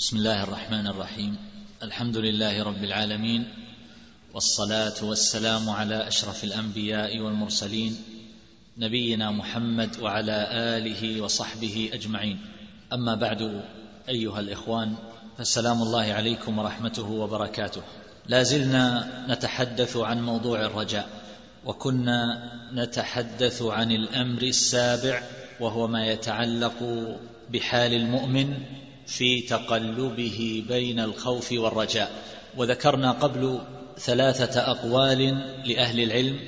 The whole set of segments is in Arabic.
بسم الله الرحمن الرحيم. الحمد لله رب العالمين والصلاة والسلام على أشرف الأنبياء والمرسلين نبينا محمد وعلى آله وصحبه أجمعين. أما بعد أيها الإخوان فالسلام الله عليكم ورحمته وبركاته. لا زلنا نتحدث عن موضوع الرجاء وكنا نتحدث عن الأمر السابع وهو ما يتعلق بحال المؤمن في تقلبه بين الخوف والرجاء. وذكرنا قبل ثلاثة أقوال لأهل العلم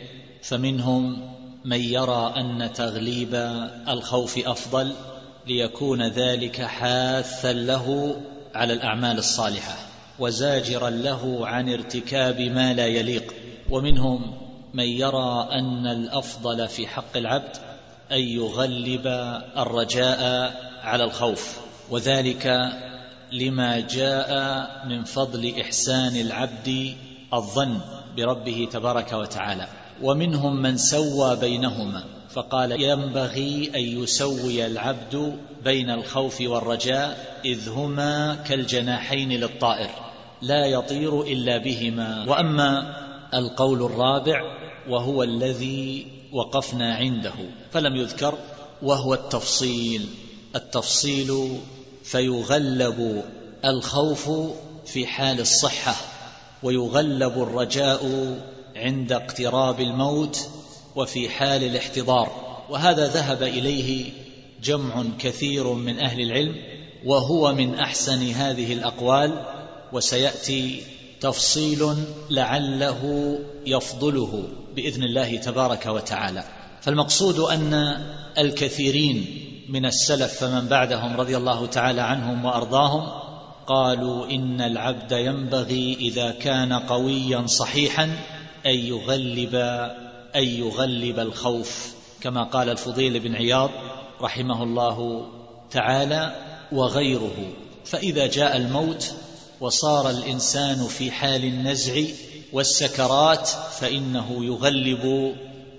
فمنهم من يرى أن تغليب الخوف أفضل ليكون ذلك حاثا له على الأعمال الصالحة وزاجرا له عن ارتكاب ما لا يليق. ومنهم من يرى أن الأفضل في حق العبد أن يغلب الرجاء على الخوف. وذلك لما جاء من فضل إحسان العبد الظن بربه تبارك وتعالى. ومنهم من سوى بينهما فقال ينبغي أن يسوي العبد بين الخوف والرجاء إذ هما كالجناحين للطائر لا يطير إلا بهما. وأما القول الرابع وهو الذي وقفنا عنده فلم يذكر وهو التفصيل. التفصيل فيغلب الخوف في حال الصحة ويغلب الرجاء عند اقتراب الموت وفي حال الاحتضار. وهذا ذهب إليه جمع كثير من أهل العلم وهو من أحسن هذه الأقوال وسيأتي تفصيل لعله يفضله بإذن الله تبارك وتعالى. فالمقصود أن الكثيرين من السلف فمن بعدهم رضي الله تعالى عنهم وأرضاهم قالوا إن العبد ينبغي إذا كان قويا صحيحا أن يغلب أن يغلب الخوف كما قال الفضيل بن عياض رحمه الله تعالى وغيره فإذا جاء الموت وصار الإنسان في حال النزع والسكرات فإنه يغلب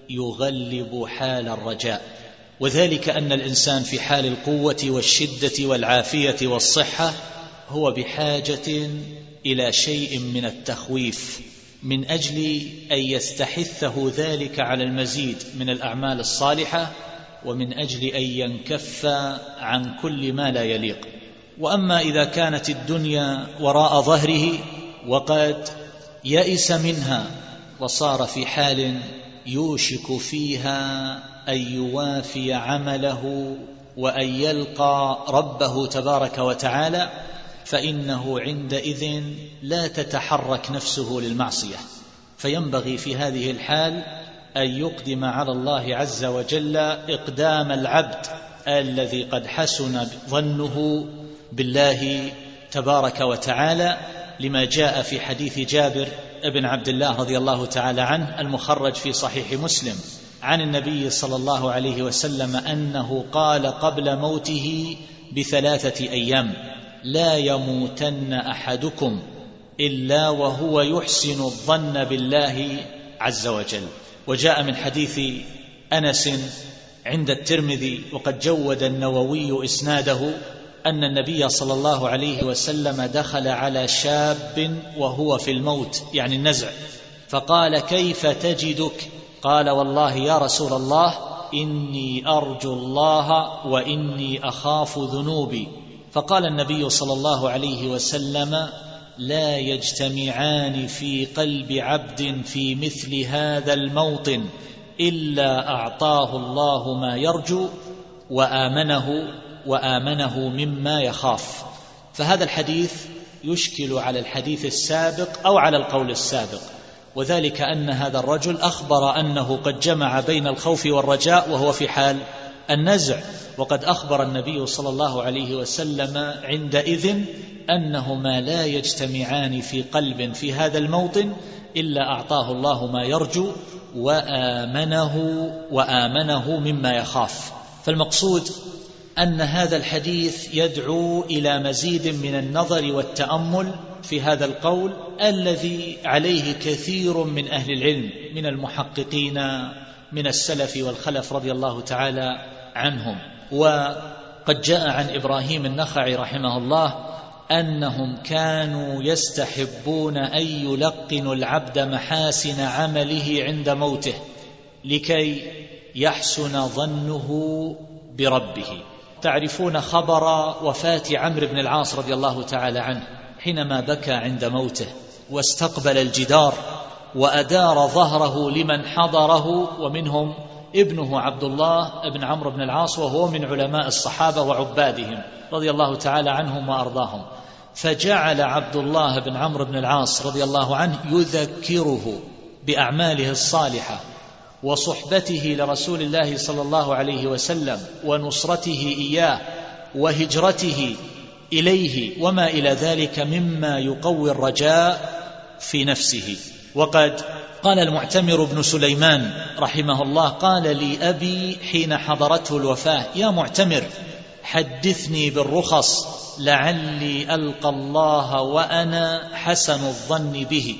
يغلب حال الرجاء وذلك أن الإنسان في حال القوة والشدة والعافية والصحة هو بحاجة إلى شيء من التخويف من أجل أن يستحثه ذلك على المزيد من الأعمال الصالحة ومن أجل أن ينكف عن كل ما لا يليق. وأما إذا كانت الدنيا وراء ظهره وقد يئس منها وصار في حال يوشك فيها أن يوافي عمله وأن يلقى ربه تبارك وتعالى فإنه عندئذ لا تتحرك نفسه للمعصية. فينبغي في هذه الحال أن يقدم على الله عز وجل إقدام العبد الذي قد حسن ظنه بالله تبارك وتعالى لما جاء في حديث جابر بن عبد الله رضي الله تعالى عنه المخرج في صحيح مسلم. عن النبي صلى الله عليه وسلم أنه قال قبل موته بثلاثة أيام لا يموتن أحدكم إلا وهو يحسن الظن بالله عز وجل. وجاء من حديث أنس عند الترمذي وقد جود النووي إسناده أن النبي صلى الله عليه وسلم دخل على شاب وهو في الموت يعني النزع فقال كيف تجدك قال والله يا رسول الله إني أرجو الله وإني أخاف ذنوبي. فقال النبي صلى الله عليه وسلم لا يجتمعان في قلب عبد في مثل هذا الموطن إلا أعطاه الله ما يرجو وآمنه وآمنه مما يخاف. فهذا الحديث يشكل على الحديث السابق أو على القول السابق. وذلك أن هذا الرجل أخبر أنه قد جمع بين الخوف والرجاء وهو في حال النزع وقد أخبر النبي صلى الله عليه وسلم عندئذ أنهما لا يجتمعان في قلب في هذا الموطن إلا أعطاه الله ما يرجو وآمنه وآمنه مما يخاف. فالمقصود أن هذا الحديث يدعو إلى مزيد من النظر والتأمل في هذا القول الذي عليه كثير من أهل العلم من المحققين من السلف والخلف رضي الله تعالى عنهم. وقد جاء عن إبراهيم النخعي رحمه الله أنهم كانوا يستحبون أن يلقنوا العبد محاسن عمله عند موته لكي يحسن ظنه بربه. تعرفون خبر وفاة عمرو بن العاص رضي الله تعالى عنه؟ حينما بكى عند موته واستقبل الجدار وأدار ظهره لمن حضره ومنهم ابنه عبد الله بن عمرو بن العاص وهو من علماء الصحابة وعبادهم رضي الله تعالى عنهم وأرضاهم. فجعل عبد الله بن عمرو بن العاص رضي الله عنه يذكره بأعماله الصالحة وصحبته لرسول الله صلى الله عليه وسلم ونصرته إياه وهجرته إليه وما إلى ذلك مما يقوي الرجاء في نفسه. وقد قال المعتمر بن سليمان رحمه الله قال لي أبي حين حضرته الوفاة يا معتمر حدثني بالرخص لعلي ألقى الله وأنا حسن الظن به.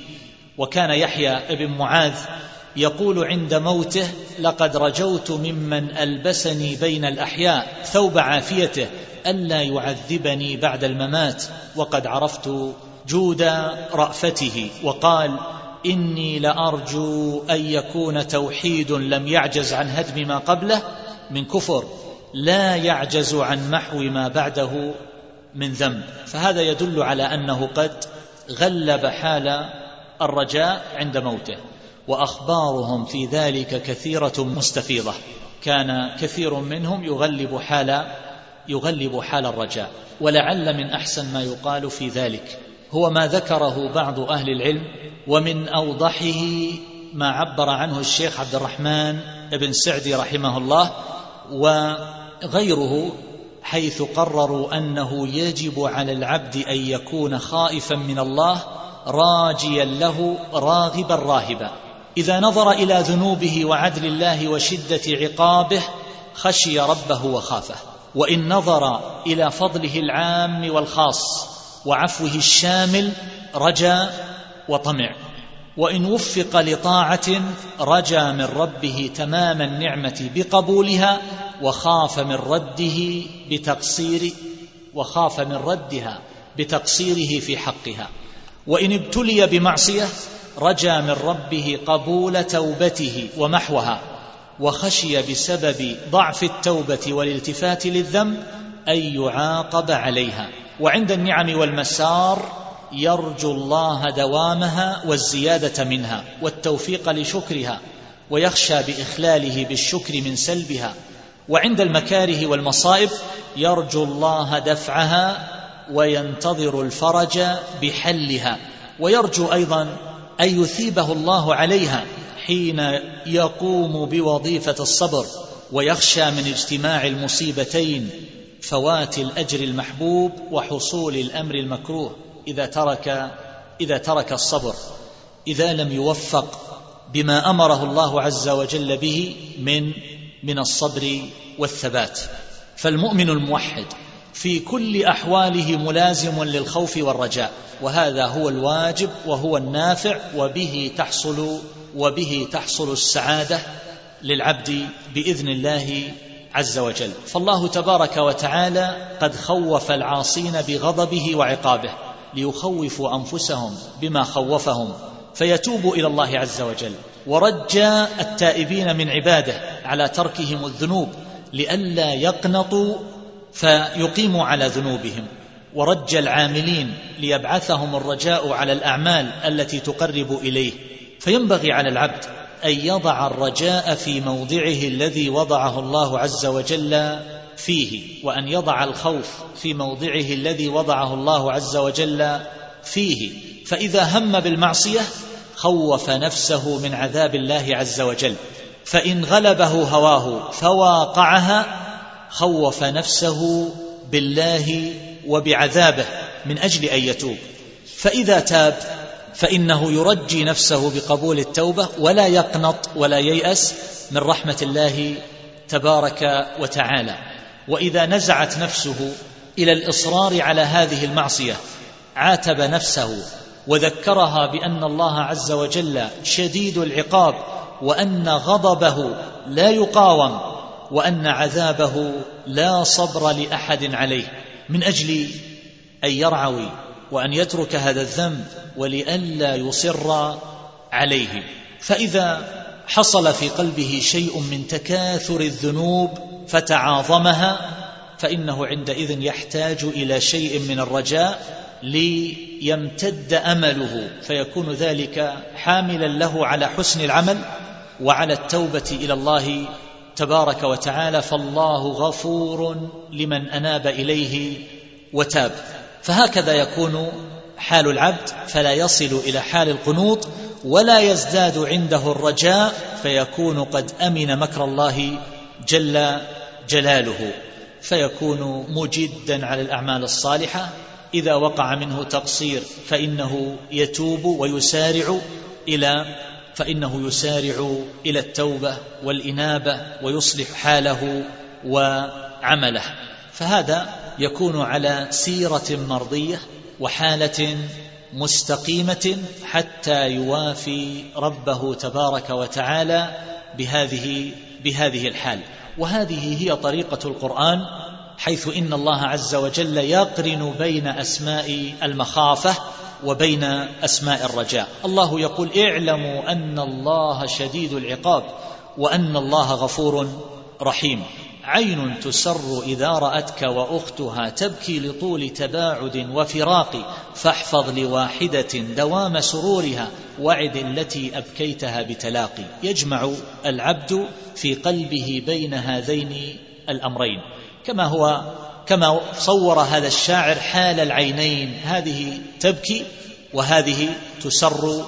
وكان يحيى بن معاذ يقول عند موته لقد رجوت ممن ألبسني بين الأحياء ثوب عافيته ألا يعذبني بعد الممات وقد عرفت جود رأفته وقال إني لأرجو أن يكون توحيد لم يعجز عن هدم ما قبله من كفر لا يعجز عن محو ما بعده من ذنب. فهذا يدل على أنه قد غلب حال الرجاء عند موته. وأخبارهم في ذلك كثيرة مستفيضة. كان كثير منهم يغلب حال يغلب حال الرجاء ولعل من أحسن ما يقال في ذلك هو ما ذكره بعض أهل العلم ومن أوضحه ما عبر عنه الشيخ عبد الرحمن بن سعدي رحمه الله وغيره حيث قرروا أنه يجب على العبد أن يكون خائفا من الله راجيا له راغبا راهبا. إذا نظر إلى ذنوبه وعدل الله وشدة عقابه خشي ربه وخافه. وإن نظر إلى فضله العام والخاص وعفوه الشامل رجا وطمع. وإن وفق لطاعة رجا من ربه تمام النعمة بقبولها وخاف من رده بتقصير وخاف من ردها بتقصيره في حقها. وإن ابتلي بمعصية رجا من ربه قبول توبته ومحوها وخشي بسبب ضعف التوبة والالتفات للذنب أن يعاقب عليها. وعند النعم والمسار يرجو الله دوامها والزيادة منها والتوفيق لشكرها ويخشى بإخلاله بالشكر من سلبها. وعند المكاره والمصائب يرجو الله دفعها وينتظر الفرج بحلها. ويرجو أيضا ان يثيبه الله عليها حين يقوم بوظيفة الصبر ويخشى من اجتماع المصيبتين فوات الأجر المحبوب وحصول الأمر المكروه إذا ترك إذا ترك الصبر. إذا لم يوفق بما أمره الله عز وجل به من من الصبر والثبات. فالمؤمن الموحد في كل أحواله ملازم للخوف والرجاء وهذا هو الواجب وهو النافع وبه تحصل وبه تحصل السعادة للعبد بإذن الله عز وجل. فالله تبارك وتعالى قد خوف العاصين بغضبه وعقابه ليخوفوا أنفسهم بما خوفهم فيتوبوا إلى الله عز وجل. ورجى التائبين من عباده على تركهم الذنوب لئلا يقنطوا فيقيموا على ذنوبهم. ورج العاملين ليبعثهم الرجاء على الأعمال التي تقرب إليه. فينبغي على العبد أن يضع الرجاء في موضعه الذي وضعه الله عز وجل فيه وأن يضع الخوف في موضعه الذي وضعه الله عز وجل فيه. فإذا هم بالمعصية خوف نفسه من عذاب الله عز وجل. فإن غلبه هواه فواقعها خوف نفسه بالله وبعذابه من أجل أن يتوب. فإذا تاب فإنه يرجي نفسه بقبول التوبة ولا يقنط ولا ييأس من رحمة الله تبارك وتعالى. وإذا نزعت نفسه إلى الإصرار على هذه المعصية عاتب نفسه وذكرها بأن الله عز وجل شديد العقاب وأن غضبه لا يقاوم وأن عذابه لا صبر لأحد عليه من أجل أن يرعوي وأن يترك هذا الذنب ولئلا يصر عليه. فإذا حصل في قلبه شيء من تكاثر الذنوب فتعاظمها فإنه عندئذ يحتاج إلى شيء من الرجاء ليمتد أمله فيكون ذلك حاملا له على حسن العمل وعلى التوبة إلى الله تبارك وتعالى فالله غفور لمن أناب إليه وتاب. فهكذا يكون حال العبد فلا يصل إلى حال القنوط ولا يزداد عنده الرجاء فيكون قد أمن مكر الله جل جلاله. فيكون مجدا على الأعمال الصالحة. إذا وقع منه تقصير فإنه يتوب ويسارع إلى فإنه يسارع إلى التوبة والإنابة ويصلح حاله وعمله. فهذا يكون على سيرة مرضية وحالة مستقيمة حتى يوافي ربه تبارك وتعالى بهذه بهذه الحال. وهذه هي طريقة القرآن حيث إن الله عز وجل يقرن بين أسماء المخافة وبين أسماء الرجاء. الله يقول اعلموا أن الله شديد العقاب وأن الله غفور رحيم. عين تسر إذا رأتك وأختها تبكي لطول تباعد وفراق. فاحفظ لواحدة دوام سرورها وعد التي أبكيتها بتلاقي. يجمع العبد في قلبه بين هذين الأمرين. كما هو كما صور هذا الشاعر حال العينين هذه تبكي وهذه تسر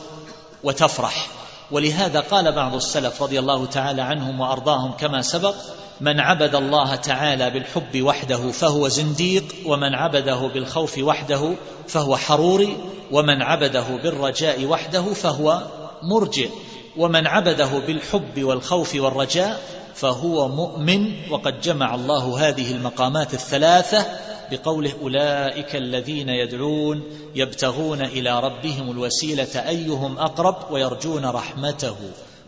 وتفرح. ولهذا قال بعض السلف رضي الله تعالى عنهم وأرضاهم كما سبق من عبد الله تعالى بالحب وحده فهو زنديق ومن عبده بالخوف وحده فهو حروري ومن عبده بالرجاء وحده فهو مرجئ ومن عبده بالحب والخوف والرجاء فهو مؤمن وقد جمع الله هذه المقامات الثلاثة بقوله أولئك الذين يدعون يبتغون إلى ربهم الوسيلة أيهم أقرب ويرجون رحمته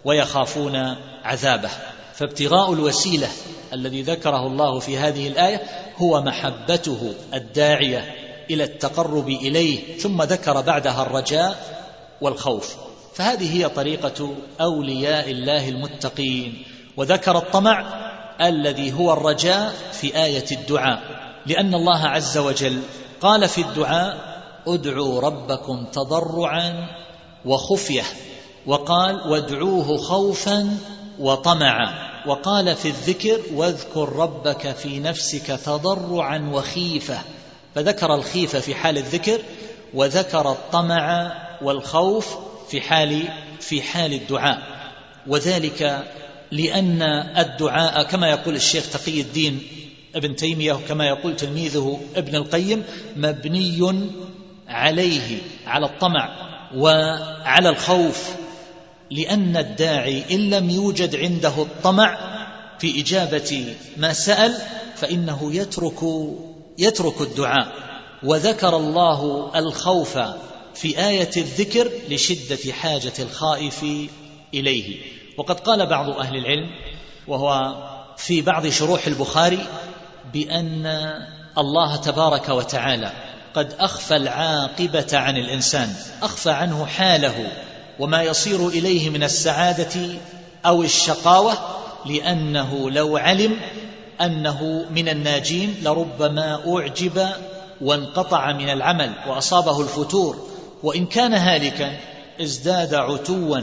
ويخافون عذابه. فابتغاء الوسيلة الذي ذكره الله في هذه الآية هو محبته الداعية إلى التقرب إليه ثم ذكر بعدها الرجاء والخوف. فهذه هي طريقة أولياء الله المتقين. وذكر الطمع الذي هو الرجاء في آية الدعاء. لأن الله عز وجل قال في الدعاء ادعوا ربكم تضرعا وخفية وقال وادعوه خوفا وطمعا وقال في الذكر واذكر ربك في نفسك تضرعا وخيفة فذكر الخيفة في حال الذكر وذكر الطمع والخوف في حال في حال الدعاء. وذلك لأن الدعاء كما يقول الشيخ تقي الدين ابن تيمية وكما يقول تلميذه ابن القيم مبني عليه على الطمع وعلى الخوف لأن الداعي إن لم يوجد عنده الطمع في إجابة ما سأل فإنه يترك يترك الدعاء. وذكر الله الخوف في آية الذكر لشدة حاجة الخائف إليه. وقد قال بعض أهل العلم وهو في بعض شروح البخاري بأن الله تبارك وتعالى قد أخفى العاقبة عن الإنسان أخفى عنه حاله وما يصير إليه من السعادة أو الشقاوة لأنه لو علم أنه من الناجين لربما أعجب وانقطع من العمل وأصابه الفتور وإن كان هالكا ازداد عتوا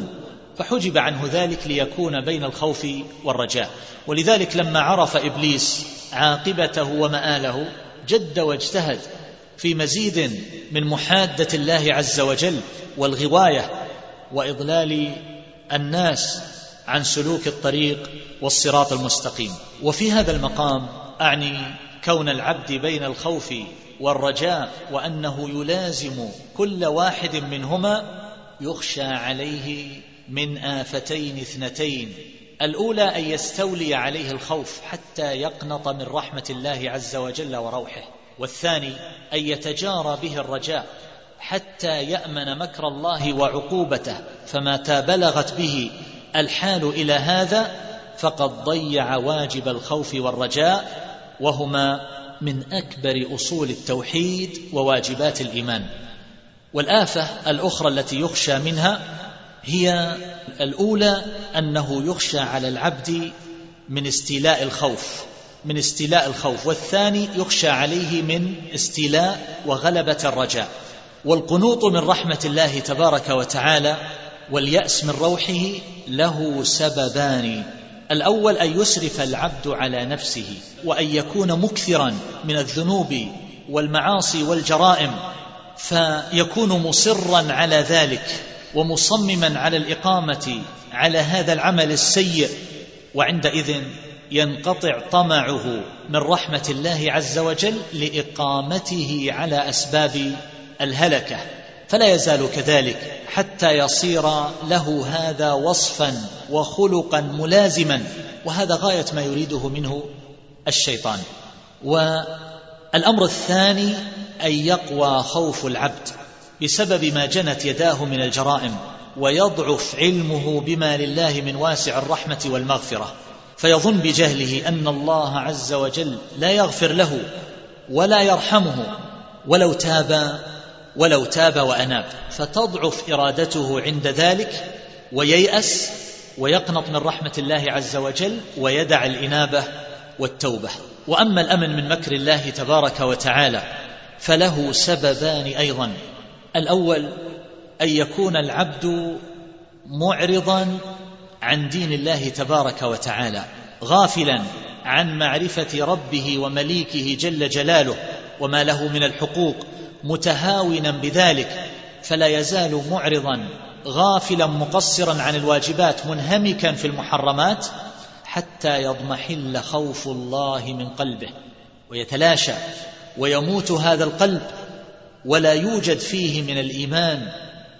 فحجب عنه ذلك ليكون بين الخوف والرجاء. ولذلك لما عرف إبليس عاقبته ومآله جد واجتهد في مزيد من محادة الله عز وجل والغواية وإضلال الناس عن سلوك الطريق والصراط المستقيم. وفي هذا المقام أعني كون العبد بين الخوف والرجاء وأنه يلازم كل واحد منهما يخشى عليه من آفتين اثنتين. الأولى أن يستولي عليه الخوف حتى يقنط من رحمة الله عز وجل وروحه. والثاني أن يتجارى به الرجاء حتى يأمن مكر الله وعقوبته. فمتى بلغت به الحال إلى هذا فقد ضيع واجب الخوف والرجاء وهما من أكبر أصول التوحيد وواجبات الإيمان. والآفة الأخرى التي يخشى منها هي الأولى أنه يخشى على العبد من استيلاء الخوف من استيلاء الخوف والثاني يخشى عليه من استيلاء وغلبة الرجاء. والقنوط من رحمة الله تبارك وتعالى واليأس من روحه له سببان. الأول أن يسرف العبد على نفسه وأن يكون مكثرا من الذنوب والمعاصي والجرائم فيكون مصرا على ذلك ومصمما على الإقامة على هذا العمل السيء وعندئذ ينقطع طمعه من رحمة الله عز وجل لإقامته على أسباب الهلكة. فلا يزال كذلك حتى يصير له هذا وصفا وخلقا ملازما. وهذا غاية ما يريده منه الشيطان. والأمر الثاني أن يقوى خوف العبد بسبب ما جنت يداه من الجرائم ويضعف علمه بما لله من واسع الرحمة والمغفرة. فيظن بجهله أن الله عز وجل لا يغفر له ولا يرحمه. ولو تاب ولو تاب وأناب. فتضعف إرادته عند ذلك وييأس ويقنط من رحمة الله عز وجل ويدع الإنابة والتوبة. وأما الأمن من مكر الله تبارك وتعالى فله سببان أيضا. الأول أن يكون العبد معرضا عن دين الله تبارك وتعالى غافلا عن معرفة ربه ومليكه جل جلاله وما له من الحقوق متهاونا بذلك فلا يزال معرضا غافلا مقصرا عن الواجبات منهمكا في المحرمات حتى يضمحل خوف الله من قلبه ويتلاشى ويموت هذا القلب ولا يوجد فيه من الإيمان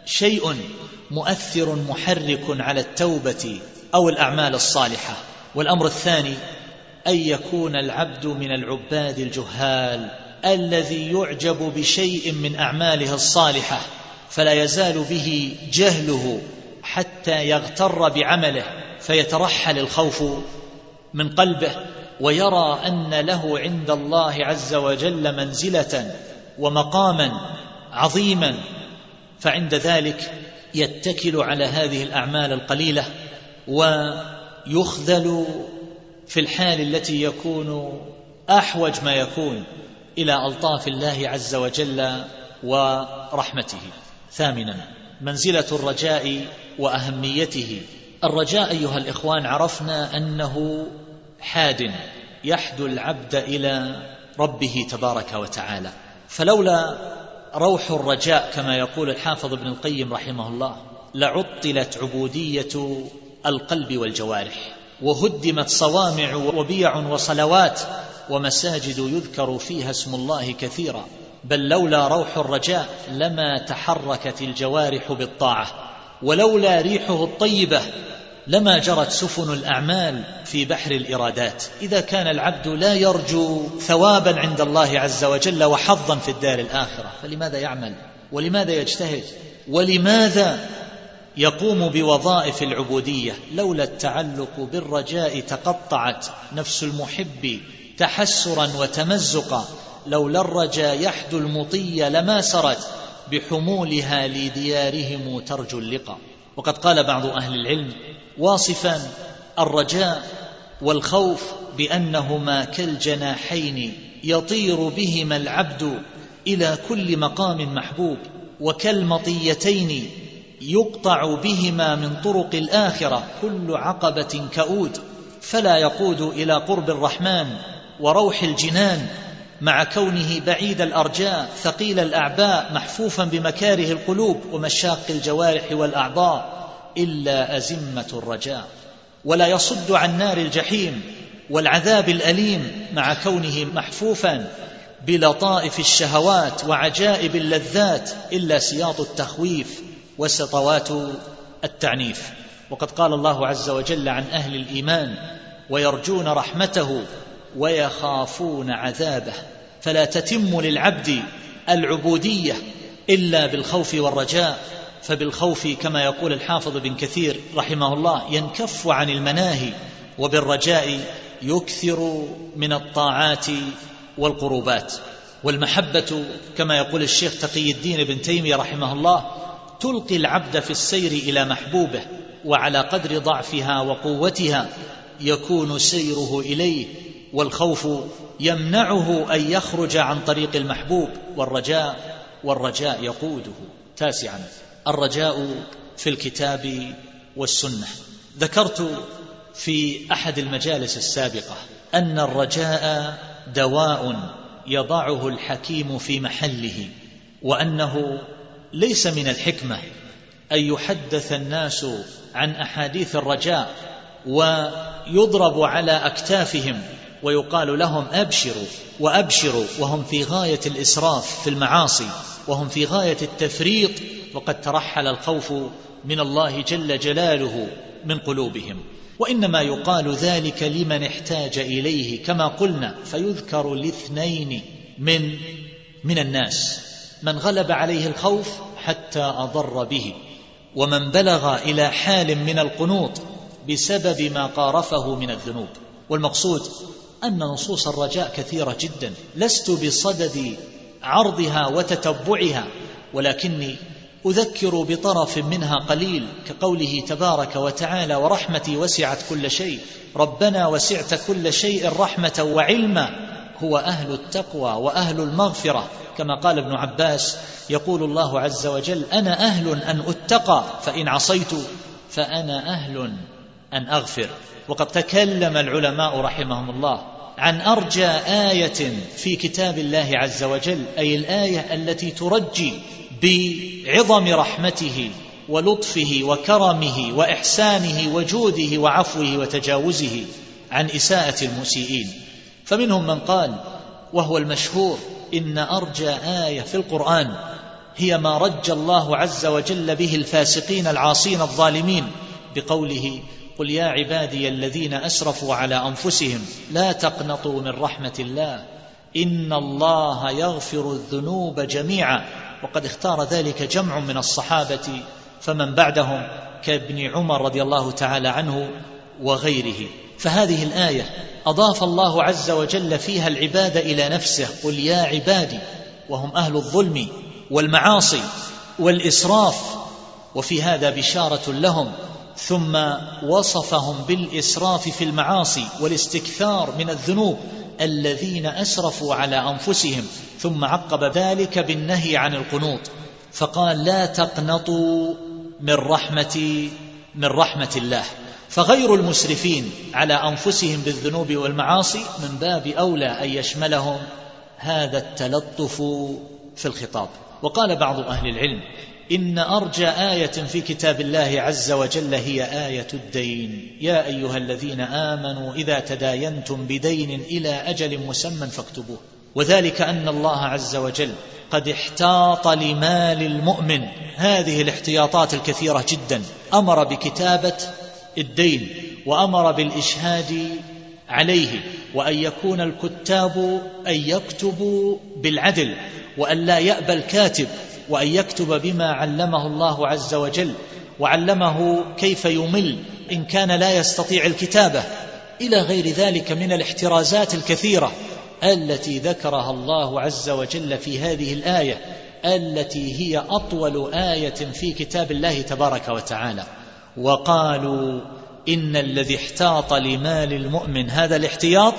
شيء مؤثر محرك على التوبة أو الأعمال الصالحة. والأمر الثاني أن يكون العبد من العباد الجهال الذي يعجب بشيء من اعماله الصالحة فلا يزال به جهله حتى يغتر بعمله فيترحل الخوف من قلبه ويرى أن له عند الله عز وجل منزلة ومقاما عظيما فعند ذلك يتكل على هذه الأعمال القليلة ويخذل في الحال التي يكون أحوج ما يكون. إلى ألطاف الله عز وجل ورحمته. ثامنا منزلة الرجاء وأهميته. الرجاء أيها الإخوان عرفنا أنه حاد يحدو العبد إلى ربه تبارك وتعالى. فلولا روح الرجاء كما يقول الحافظ ابن القيم رحمه الله لعطلت عبودية القلب والجوارح وهدمت صوامع وبيع وصلوات ومساجد يذكر فيها اسم الله كثيرا بل لولا روح الرجاء لما تحركت الجوارح بالطاعة ولولا ريحه الطيبة لما جرت سفن الأعمال في بحر الإرادات. إذا كان العبد لا يرجو ثوابا عند الله عز وجل وحظا في الدار الآخرة فلماذا يعمل؟ ولماذا يجتهد؟ ولماذا يقوم بوظائف العبودية؟ لولا التعلق بالرجاء تقطعت نفس المحب تحسرا وتمزقا لولا الرجا يحدو المطي لما سرت بحمولها لديارهم ترجو اللقاء وقد قال بعض أهل العلم واصفا الرجاء والخوف بأنهما كالجناحين يطير بهما العبد إلى كل مقام محبوب وكالمطيتين يقطع بهما من طرق الآخرة كل عقبة كؤود. فلا يقود إلى قرب الرحمن وروح الجنان مع كونه بعيد الأرجاء ثقيل الأعباء محفوفا بمكاره القلوب ومشاق الجوارح والأعضاء إلا أزمة الرجاء. ولا يصد عن نار الجحيم والعذاب الأليم مع كونه محفوفا بلطائف الشهوات وعجائب اللذات إلا سياط التخويف وسطوات التعنيف. وقد قال الله عز وجل عن أهل الإيمان ويرجون رحمته ويخافون عذابه. فلا تتم للعبد العبودية إلا بالخوف والرجاء. فبالخوف كما يقول الحافظ بن كثير رحمه الله ينكف عن المناهي وبالرجاء يكثر من الطاعات والقربات. والمحبة كما يقول الشيخ تقي الدين بن تيمية رحمه الله تلقي العبد في السير إلى محبوبه وعلى قدر ضعفها وقوتها يكون سيره إليه والخوف يمنعه أن يخرج عن طريق المحبوب والرجاء والرجاء يقوده. تاسعا الرجاء في الكتاب والسنة. ذكرت في أحد المجالس السابقة أن الرجاء دواء يضعه الحكيم في محله وأنه ليس من الحكمة أن يحدث الناس عن أحاديث الرجاء ويضرب على أكتافهم ويقال لهم أبشروا وأبشروا وهم في غاية الإسراف في المعاصي وهم في غاية التفريط وقد ترحل الخوف من الله جل جلاله من قلوبهم وإنما يقال ذلك لمن احتاج إليه كما قلنا فيذكر لاثنين من من الناس من غلب عليه الخوف حتى أضر به ومن بلغ إلى حال من القنوط بسبب ما قارفه من الذنوب والمقصود أن نصوص الرجاء كثيرة جدا. لست بصدد عرضها وتتبعها ولكني أذكر بطرف منها قليل كقوله تبارك وتعالى ورحمتي وسعت كل شيء ربنا وسعت كل شيء رحمة وعلما هو أهل التقوى وأهل المغفرة. كما قال ابن عباس يقول الله عز وجل أنا أهل أن أتقى فإن عصيت فأنا أهل أن أغفر. وقد تكلم العلماء رحمهم الله. عن أرجى آية في كتاب الله عز وجل أي الآية التي ترجي بعظم رحمته ولطفه وكرمه وإحسانه وجوده وعفوه وتجاوزه عن إساءة المسيئين. فمنهم من قال وهو المشهور إن أرجى آية في القرآن هي ما رج الله عز وجل به الفاسقين العاصين الظالمين بقوله قل يا عبادي الذين أسرفوا على أنفسهم لا تقنطوا من رحمة الله إن الله يغفر الذنوب جميعا وقد اختار ذلك جمع من الصحابة فمن بعدهم كابن عمر رضي الله تعالى عنه وغيره. فهذه الآية أضاف الله عز وجل فيها العباد إلى نفسه قل يا عبادي وهم أهل الظلم والمعاصي والإسراف وفي هذا بشارة لهم ثم وصفهم بالإسراف في المعاصي والاستكثار من الذنوب الذين أسرفوا على أنفسهم ثم عقب ذلك بالنهي عن القنوط فقال لا تقنطوا من رحمة من رحمة الله. فغير المسرفين على أنفسهم بالذنوب والمعاصي من باب أولى أن يشملهم هذا التلطف في الخطاب. وقال بعض أهل العلم إن أرجى آية في كتاب الله عز وجل هي آية الدين. يا أيها الذين آمنوا إذا تداينتم بدين إلى أجل مسمى فاكتبوه. وذلك أن الله عز وجل قد احتاط لمال المؤمن. هذه الاحتياطات الكثيرة جدا. أمر بكتابة الدين وأمر بالإشهاد عليه وأن يكون الكتاب أن يكتبوا بالعدل وأن لا يأبى الكاتب وأن يكتب بما علمه الله عز وجل وعلمه كيف يمل إن كان لا يستطيع الكتابة إلى غير ذلك من الاحترازات الكثيرة التي ذكرها الله عز وجل في هذه الآية التي هي أطول آية في كتاب الله تبارك وتعالى. وقالوا إن الذي احتاط لمال المؤمن هذا الاحتياط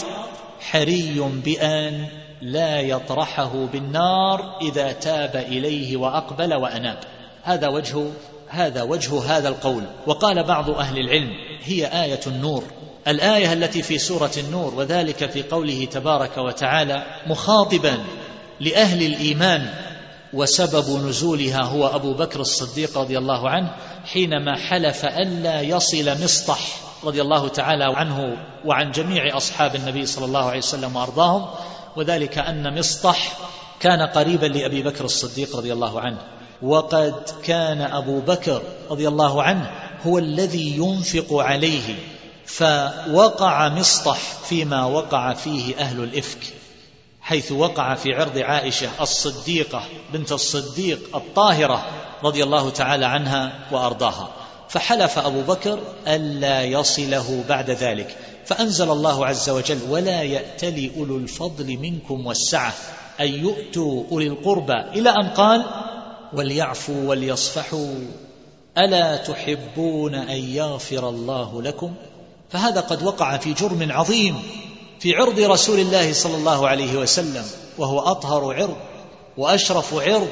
حري بأن لا يطرحه بالنار إذا تاب إليه وأقبل وأناب. هذا وجه هذا وجه هذا القول. وقال بعض أهل العلم هي آية النور. الآية التي في سورة النور وذلك في قوله تبارك وتعالى مخاطبا لأهل الإيمان وسبب نزولها هو أبو بكر الصديق رضي الله عنه حينما حلف ألا يصل مصطح رضي الله تعالى عنه وعن جميع أصحاب النبي صلى الله عليه وسلم وأرضاهم. وذلك أن مصطح كان قريبا لأبي بكر الصديق رضي الله عنه وقد كان أبو بكر رضي الله عنه هو الذي ينفق عليه فوقع مصطح فيما وقع فيه أهل الإفك حيث وقع في عرض عائشة الصديقة بنت الصديق الطاهرة رضي الله تعالى عنها وأرضاها فحلف أبو بكر ألا يصله بعد ذلك. فأنزل الله عز وجل ولا يأتل أولو الفضل منكم والسعة أن يؤتوا أولي القربى. إلى أن قال وليعفوا وليصفحوا ألا تحبون أن يغفر الله لكم؟ فهذا قد وقع في جرم عظيم في عرض رسول الله صلى الله عليه وسلم وهو أطهر عرض وأشرف عرض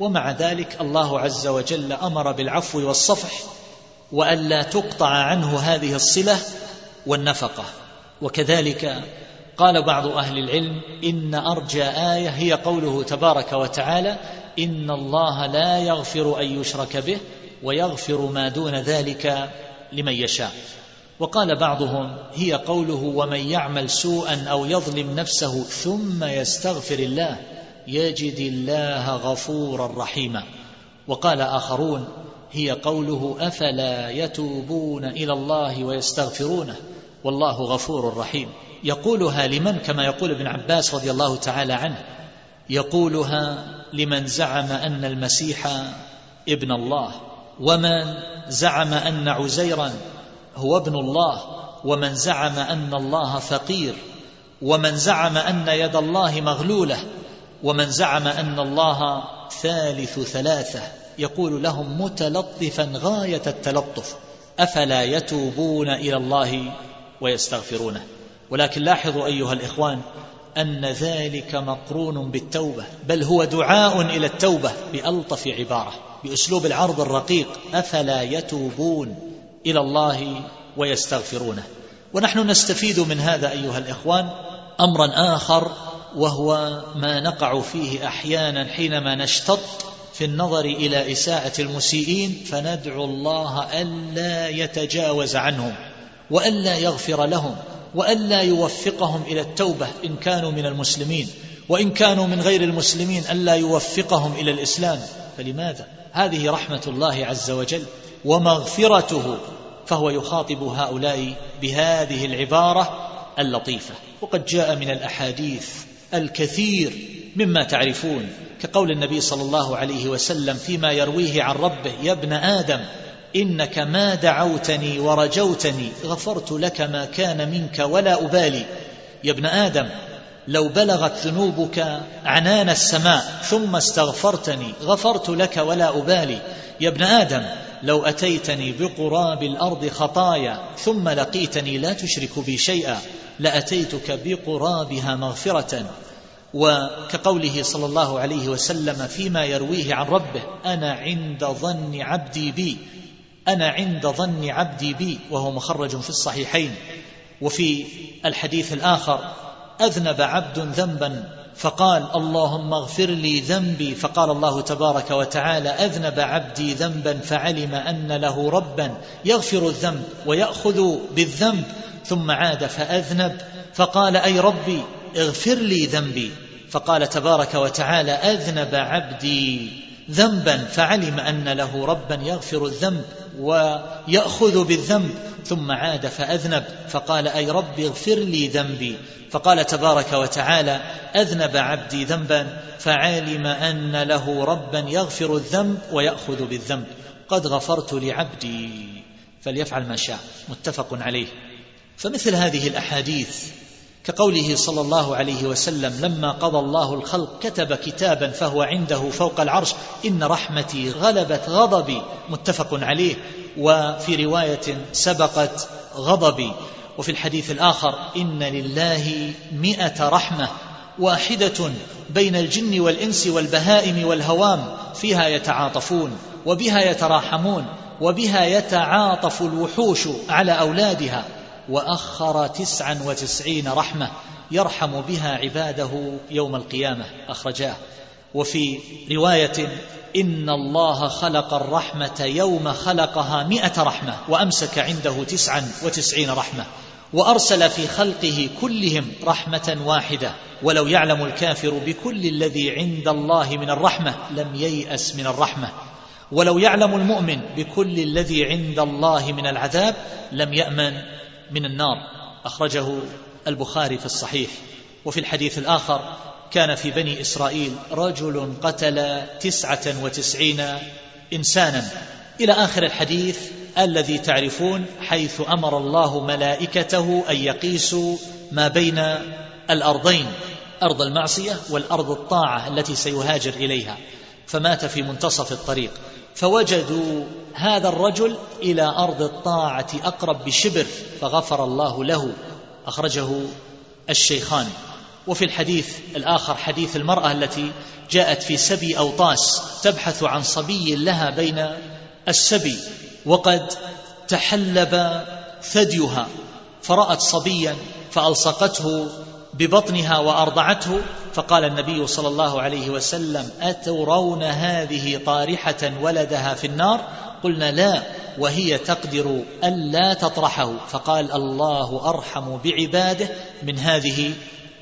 ومع ذلك الله عز وجل أمر بالعفو والصفح وألا تقطع عنه هذه الصلة والنفقة. وكذلك قال بعض أهل العلم إن أرجى آية هي قوله تبارك وتعالى إن الله لا يغفر أن يشرك به ويغفر ما دون ذلك لمن يشاء. وقال بعضهم هي قوله ومن يعمل سوءا أو يظلم نفسه ثم يستغفر الله يجد الله غفورا رحيما. وقال آخرون هي قوله أفلا يتوبون إلى الله ويستغفرونه. والله غفور رحيم. يقولها لمن؟ كما يقول ابن عباس رضي الله تعالى عنه. يقولها لمن زعم أن المسيح ابن الله ومن زعم أن عزيرا هو ابن الله ومن زعم أن الله فقير ومن زعم أن يد الله مغلولة ومن زعم أن الله ثالث ثلاثة. يقول لهم متلطفا غاية التلطف. أفلا يتوبون إلى الله ويستغفرونه. ولكن لاحظوا أيها الإخوان أن ذلك مقرون بالتوبة بل هو دعاء إلى التوبة بألطف عبارة بأسلوب العرض الرقيق أفلا يتوبون إلى الله ويستغفرونه. ونحن نستفيد من هذا أيها الإخوان أمرا آخر وهو ما نقع فيه أحيانا حينما نشتط في النظر إلى إساءة المسيئين فندعو الله ألا يتجاوز عنهم. وألا يغفر لهم وألا يوفقهم إلى التوبة إن كانوا من المسلمين وإن كانوا من غير المسلمين ألا يوفقهم إلى الإسلام. فلماذا؟ هذه رحمة الله عز وجل ومغفرته فهو يخاطب هؤلاء بهذه العبارة اللطيفة. وقد جاء من الأحاديث الكثير مما تعرفون كقول النبي صلى الله عليه وسلم فيما يرويه عن ربه يا ابن آدم إنك ما دعوتني ورجوتني غفرت لك ما كان منك ولا أبالي. يا ابن آدم لو بلغت ذنوبك عنان السماء ثم استغفرتني غفرت لك ولا أبالي. يا ابن آدم لو أتيتني بقراب الأرض خطايا ثم لقيتني لا تشرك بي شيئا لأتيتك بقرابها مغفرة. وكقوله صلى الله عليه وسلم فيما يرويه عن ربه أنا عند ظن عبدي بي. أنا عند ظن عبدي بي وهو مخرج في الصحيحين. وفي الحديث الآخر أذنب عبد ذنبا فقال اللهم اغفر لي ذنبي. فقال الله تبارك وتعالى أذنب عبدي ذنبا فعلم أن له ربا يغفر الذنب ويأخذ بالذنب. ثم عاد فأذنب فقال أي ربي اغفر لي ذنبي. فقال تبارك وتعالى أذنب عبدي ذنبا فعلم أن له ربا يغفر الذنب. ويأخذ بالذنب ثم عاد فأذنب فقال أي رب اغفر لي ذنبي. فقال تبارك وتعالى أذنب عبدي ذنبا فعلم أن له ربا يغفر الذنب ويأخذ بالذنب. قد غفرت لعبدي فليفعل ما شاء. متفق عليه. فمثل هذه الأحاديث كقوله صلى الله عليه وسلم لما قضى الله الخلق كتب كتابا فهو عنده فوق العرش إن رحمتي غلبت غضبي. متفق عليه. وفي رواية سبقت غضبي. وفي الحديث الآخر إن لله مئة رحمة واحدة بين الجن والإنس والبهائم والهوام فيها يتعاطفون وبها يتراحمون وبها يتعاطف الوحوش على أولادها. وأخر تسعا وتسعين رحمة يرحم بها عباده يوم القيامة. أخرجاه. وفي رواية إن الله خلق الرحمة يوم خلقها مئة رحمة وأمسك عنده تسعا وتسعين رحمة وأرسل في خلقه كلهم رحمة واحدة. ولو يعلم الكافر بكل الذي عند الله من الرحمة لم ييأس من الرحمة. ولو يعلم المؤمن بكل الذي عند الله من العذاب لم يأمن من النار. أخرجه البخاري في الصحيح. وفي الحديث الآخر كان في بني إسرائيل رجل قتل تسعة وتسعين إنسانا. إلى آخر الحديث الذي تعرفون حيث أمر الله ملائكته أن يقيسوا ما بين الأرضين أرض المعصية والأرض الطاعة التي سيهاجر إليها. فمات في منتصف الطريق. فوجدوا هذا الرجل إلى أرض الطاعة أقرب بشبر فغفر الله له. أخرجه الشيخان. وفي الحديث الآخر حديث المرأة التي جاءت في سبي أوطاس تبحث عن صبي لها بين السبي وقد تحلب ثديها. فرأت صبيا فألصقته ببطنها وأرضعته فقال النبي صلى الله عليه وسلم أترون هذه طارحة ولدها في النار؟ قلنا لا وهي تقدر ألا تطرحه. فقال الله أرحم بعباده من هذه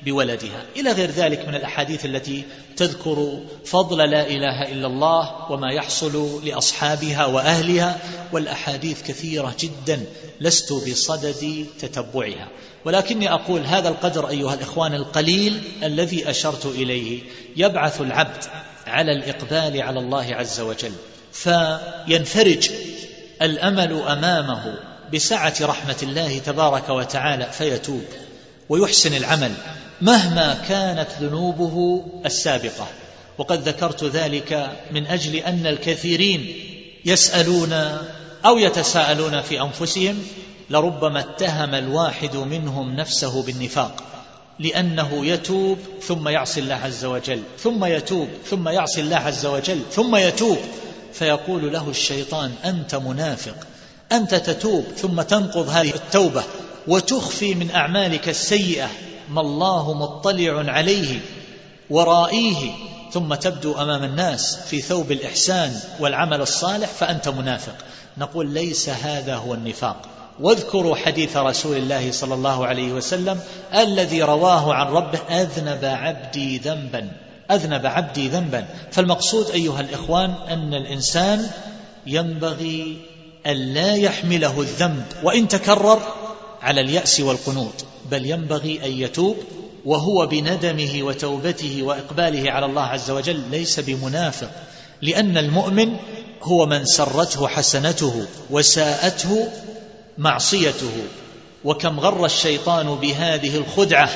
بولدها. إلى غير ذلك من الأحاديث التي تذكر فضل لا إله إلا الله وما يحصل لأصحابها وأهلها والأحاديث كثيرة جدا لست بصدد تتبعها. ولكني أقول هذا القدر أيها الإخوان القليل الذي أشرت إليه. يبعث العبد على الإقبال على الله عز وجل فينفرج الأمل أمامه بسعة رحمة الله تبارك وتعالى فيتوب ويحسن العمل مهما كانت ذنوبه السابقة. وقد ذكرت ذلك من أجل أن الكثيرين يسألون أو يتساءلون في أنفسهم لربما اتهم الواحد منهم نفسه بالنفاق لأنه يتوب ثم يعصي الله عز وجل ثم يتوب ثم يعصي الله عز وجل ثم يتوب. فيقول له الشيطان أنت منافق أنت تتوب ثم تنقض هذه التوبة وتخفي من أعمالك السيئة ما الله مطلع عليه ورائيه ثم تبدو أمام الناس في ثوب الإحسان والعمل الصالح فأنت منافق. نقول ليس هذا هو النفاق. واذكروا حديث رسول الله صلى الله عليه وسلم الذي رواه عن ربه أذنب عبدي ذنبا أذنب عبدي ذنبا. فالمقصود أيها الإخوان أن الإنسان ينبغي الا يحمله الذنب وإن تكرر على اليأس والقنوط بل ينبغي أن يتوب وهو بندمه وتوبته وإقباله على الله عز وجل ليس بمنافق لأن المؤمن هو من سرته حسنته وساءته معصيته وكم غر الشيطان بهذه الخدعة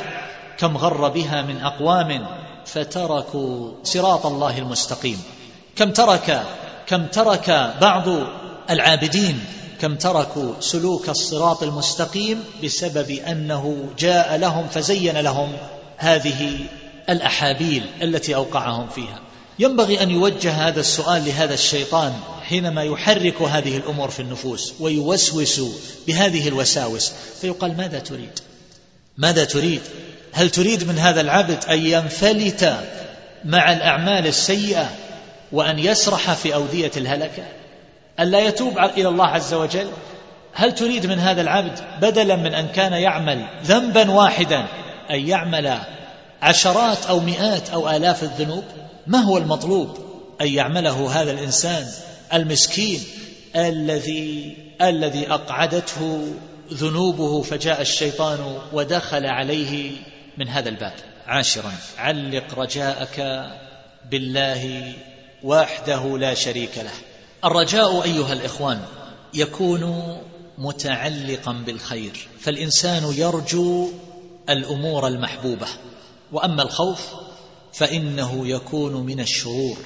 كم غر بها من أقوام فتركوا صراط الله المستقيم. كم ترك كم ترك بعض العابدين كم تركوا سلوك الصراط المستقيم بسبب أنه جاء لهم فزين لهم هذه الأحابيل التي أوقعهم فيها. ينبغي أن يوجه هذا السؤال لهذا الشيطان حينما يحرك هذه الأمور في النفوس ويوسوس بهذه الوساوس. فيقال ماذا تريد؟ ماذا تريد؟ هل تريد من هذا العبد أن ينفلت مع الأعمال السيئة وأن يسرح في أودية الهلكة؟ ألا يتوب إلى الله عز وجل؟ هل تريد من هذا العبد بدلا من أن كان يعمل ذنبا واحدا أن يعمل عشرات أو مئات أو آلاف الذنوب؟ ما هو المطلوب أن يعمله هذا الإنسان المسكين الذي الذي أقعدته ذنوبه فجاء الشيطان ودخل عليه من هذا الباب؟ عاشرا. علق رجاءك بالله وحده لا شريك له. الرجاء أيها الإخوان يكون متعلقا بالخير فالإنسان يرجو الأمور المحبوبة وأما الخوف فإنه يكون من الشرور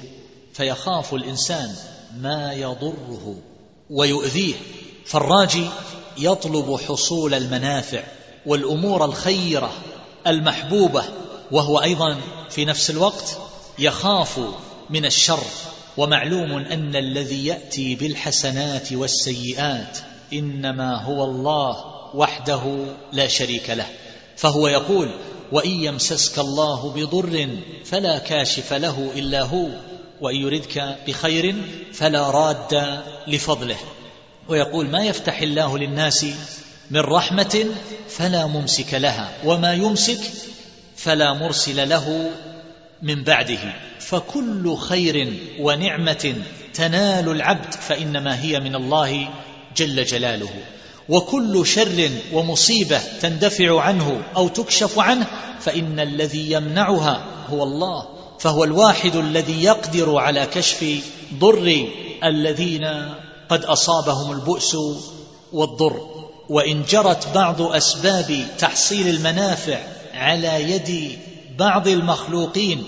فيخاف الإنسان ما يضره ويؤذيه. فالراجي يطلب حصول المنافع والأمور الخيرة المحبوبة وهو أيضا في نفس الوقت يخاف من الشر. ومعلوم أن الذي يأتي بالحسنات والسيئات إنما هو الله وحده لا شريك له. فهو يقول وإن يمسسك الله بضر فلا كاشف له إلا هو وإن يردك بخير فلا راد لفضله. ويقول ما يفتح الله للناس من رحمة فلا ممسك لها وما يمسك فلا مرسل له من بعده. فكل خير ونعمة تنال العبد فإنما هي من الله جل جلاله. وكل شر ومصيبة تندفع عنه أو تكشف عنه فإن الذي يمنعها هو الله فهو الواحد الذي يقدر على كشف ضر الذين قد أصابهم البؤس والضر. وإن جرت بعض أسباب تحصيل المنافع على يد بعض المخلوقين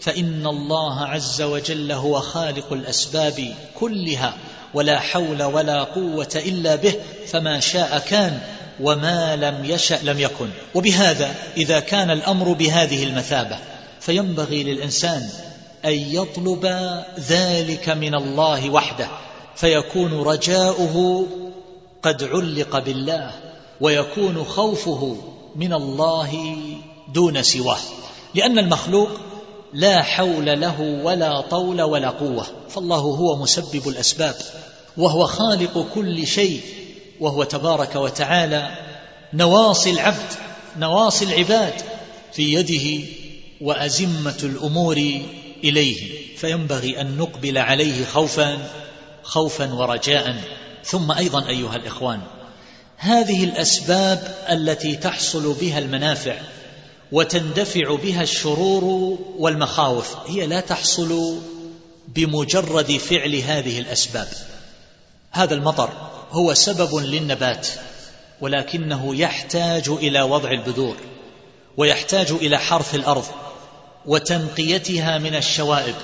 فإن الله عز وجل هو خالق الأسباب كلها. ولا حول ولا قوة إلا به فما شاء كان وما لم يشأ لم يكن. وبهذا إذا كان الأمر بهذه المثابة فينبغي للإنسان أن يطلب ذلك من الله وحده فيكون رجاؤه قد علق بالله ويكون خوفه من الله دون سواه. لأن المخلوق لا حول له ولا طول ولا قوة. فالله هو مسبب الأسباب وهو خالق كل شيء وهو تبارك وتعالى نواصي العبد نواصي العباد في يده وأزمة الأمور إليه. فينبغي أن نقبل عليه خوفا خوفا ورجاء. ثم أيضا أيها الإخوان هذه الأسباب التي تحصل بها المنافع وتندفع بها الشرور والمخاوف. هي لا تحصل بمجرد فعل هذه الأسباب. هذا المطر هو سبب للنبات ولكنه يحتاج إلى وضع البذور ويحتاج إلى حرث الأرض وتنقيتها من الشوائب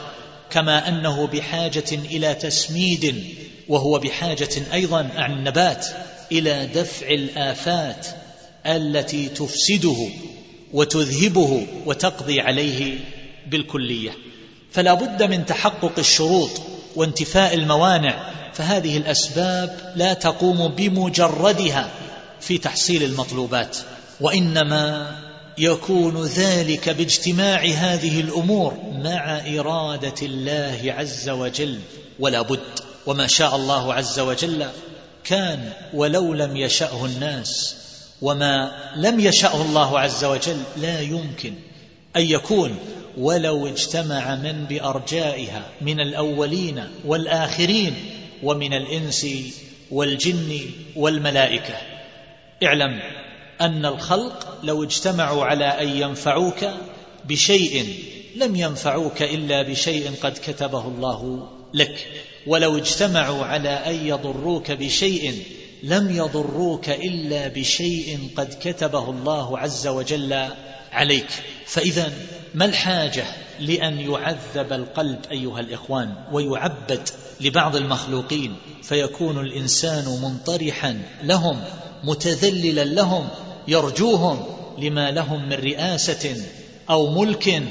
كما أنه بحاجة إلى تسميد وهو بحاجة أيضا عن النبات إلى دفع الآفات التي تفسده. وتذهبه وتقضي عليه بالكلية. فلا بد من تحقق الشروط وانتفاء الموانع فهذه الأسباب لا تقوم بمجردها في تحصيل المطلوبات وإنما يكون ذلك باجتماع هذه الأمور مع إرادة الله عز وجل. ولا بد وما شاء الله عز وجل كان ولو لم يشأه الناس وما لم يشأه الله عز وجل لا يمكن أن يكون ولو اجتمع من بأرجائها من الأولين والآخرين ومن الإنس والجن والملائكة. اعلم أن الخلق لو اجتمعوا على أن ينفعوك بشيء لم ينفعوك إلا بشيء قد كتبه الله لك. ولو اجتمعوا على أن يضروك بشيء لم يضروك إلا بشيء قد كتبه الله عز وجل عليك. فإذا ما الحاجة لأن يعذب القلب أيها الإخوان ويعبد لبعض المخلوقين؟ فيكون الإنسان منطرحا لهم متذللا لهم يرجوهم لما لهم من رئاسة أو ملك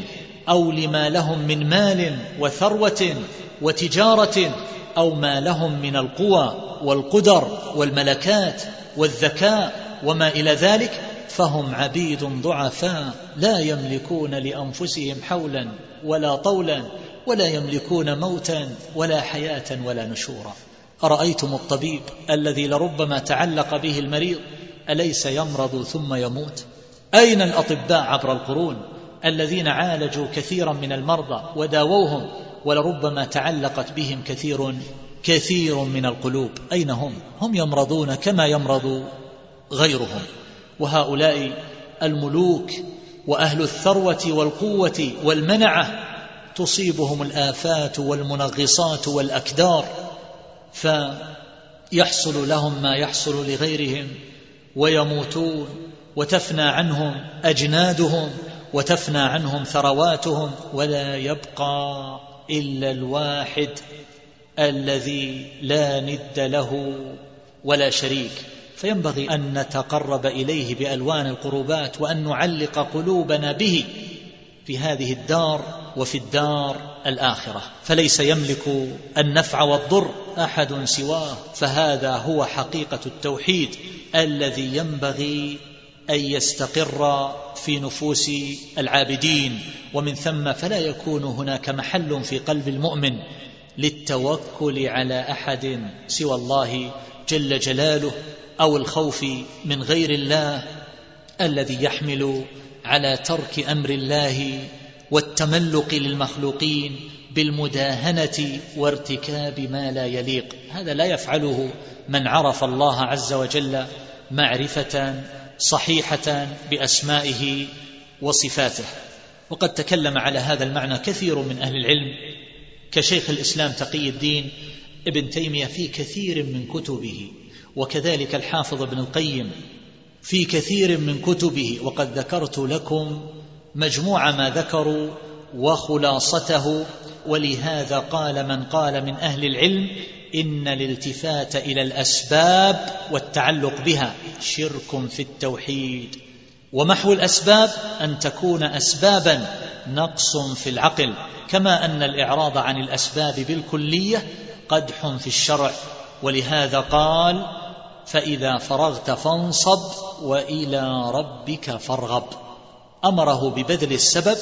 أو لما لهم من مال وثروة وتجارة أو ما لهم من القوى والقدر والملكات والذكاء وما إلى ذلك فهم عبيد ضعفاء لا يملكون لأنفسهم حولا ولا طولا ولا يملكون موتا ولا حياة ولا نشورا. أرأيتم الطبيب الذي لربما تعلق به المريض أليس يمرض ثم يموت؟ أين الأطباء عبر القرون الذين عالجوا كثيرا من المرضى وداووهم ولربما تعلقت بهم كثير كثير من القلوب. أين هم؟ هم يمرضون كما يمرض غيرهم. وهؤلاء الملوك وأهل الثروة والقوة والمنعة تصيبهم الآفات والمنغصات والأكدار فيحصل لهم ما يحصل لغيرهم ويموتون وتفنى عنهم أجنادهم وتفنى عنهم ثرواتهم ولا يبقى إلا الواحد الذي لا ند له ولا شريك. فينبغي أن نتقرب إليه بألوان القربات وأن نعلق قلوبنا به في هذه الدار وفي الدار الآخرة. فليس يملك النفع والضر أحد سواه. فهذا هو حقيقة التوحيد الذي ينبغي أن يستقر في نفوس العابدين ومن ثم فلا يكون هناك محل في قلب المؤمن للتوكل على أحد سوى الله جل جلاله أو الخوف من غير الله الذي يحمل على ترك أمر الله والتملق للمخلوقين بالمداهنة وارتكاب ما لا يليق. هذا لا يفعله من عرف الله عز وجل معرفة صحيحه بأسمائه وصفاته. وقد تكلم على هذا المعنى كثير من أهل العلم كشيخ الإسلام تقي الدين ابن تيمية في كثير من كتبه وكذلك الحافظ ابن القيم في كثير من كتبه. وقد ذكرت لكم مجموع ما ذكروا وخلاصته ولهذا قال من قال من أهل العلم إن الالتفات إلى الأسباب والتعلق بها شرك في التوحيد. ومحو الأسباب؟ أن تكون اسبابا نقص في العقل كما أن الإعراض عن الأسباب بالكلية قدح في الشرع. ولهذا قال فإذا فرغت فانصب وإلى ربك فارغب. أمره ببذل السبب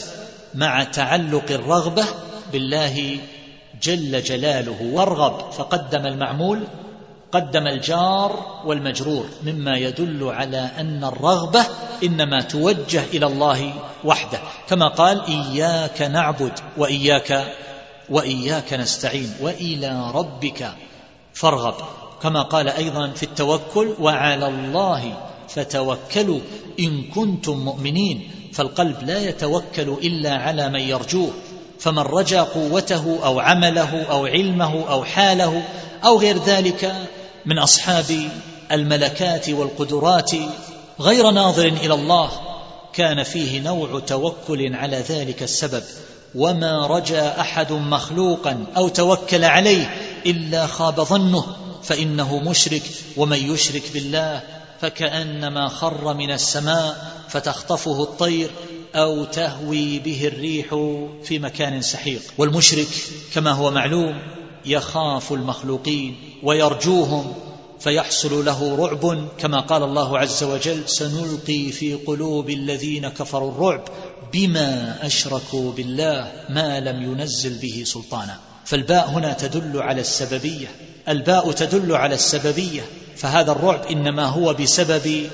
مع تعلق الرغبة بالله جل جلاله وارغب فقدم المعمول قدم الجار والمجرور مما يدل على أن الرغبة إنما توجه إلى الله وحده. كما قال إياك نعبد وإياك وإياك نستعين وإلى ربك فارغب. كما قال أيضا في التوكل وعلى الله فتوكلوا إن كنتم مؤمنين. فالقلب لا يتوكل إلا على من يرجوه. فمن رجا قوته أو عمله أو علمه أو حاله أو غير ذلك من أصحاب الملكات والقدرات غير ناظر إلى الله كان فيه نوع توكل على ذلك السبب وما رجا أحد مخلوقا أو توكل عليه إلا خاب ظنه فإنه مشرك ومن يشرك بالله فكأنما خر من السماء فتخطفه الطير أو تهوي به الريح في مكان سحيق. والمشرك كما هو معلوم يخاف المخلوقين ويرجوهم فيحصل له رعب كما قال الله عز وجل سنلقي في قلوب الذين كفروا الرعب بما أشركوا بالله ما لم ينزل به سلطانا فالباء هنا تدل على السببية. الباء تدل على السببية. فهذا الرعب إنما هو بسبب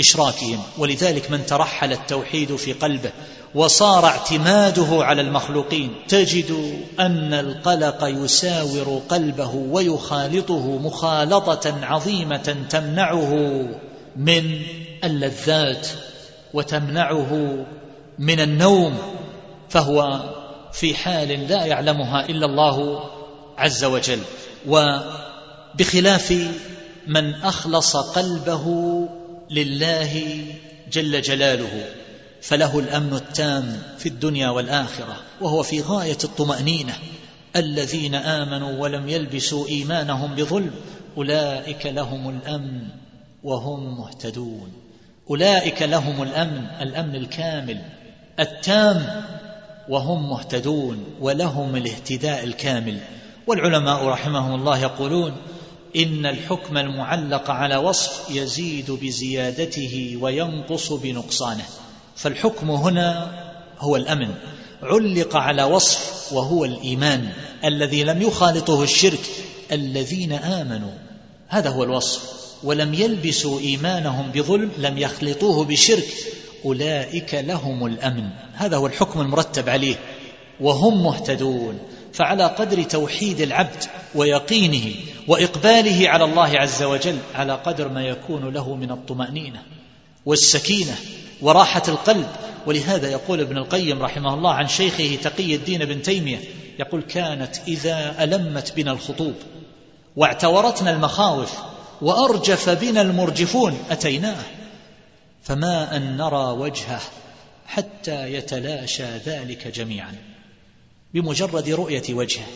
إشراكهم ولذلك من ترحل التوحيد في قلبه وصار اعتماده على المخلوقين تجد أن القلق يساور قلبه ويخالطه مخالطة عظيمة تمنعه من اللذات وتمنعه من النوم فهو في حال لا يعلمها إلا الله عز وجل. وبخلاف من أخلص قلبه لله جل جلاله فله الأمن التام في الدنيا والآخرة وهو في غاية الطمأنينة. الذين آمنوا ولم يلبسوا إيمانهم بظلم أولئك لهم الأمن وهم مهتدون. أولئك لهم الأمن الأمن الكامل التام وهم مهتدون ولهم الاهتداء الكامل. والعلماء رحمهم الله يقولون إن الحكم المعلق على وصف يزيد بزيادته وينقص بنقصانه. فالحكم هنا هو الأمن. علق على وصف وهو الإيمان الذي لم يخالطه الشرك الذين آمنوا. هذا هو الوصف. ولم يلبسوا إيمانهم بظلم لم يخلطوه بشرك أولئك لهم الأمن. هذا هو الحكم المرتب عليه. وهم مهتدون. فعلى قدر توحيد العبد ويقينه وإقباله على الله عز وجل على قدر ما يكون له من الطمأنينة والسكينة وراحة القلب. ولهذا يقول ابن القيم رحمه الله عن شيخه تقي الدين بن تيمية يقول كانت إذا ألمت بنا الخطوب واعتورتنا المخاوف وأرجف بنا المرجفون أتيناه فما أن نرى وجهه حتى يتلاشى ذلك جميعا. بمجرد رؤية وجهه.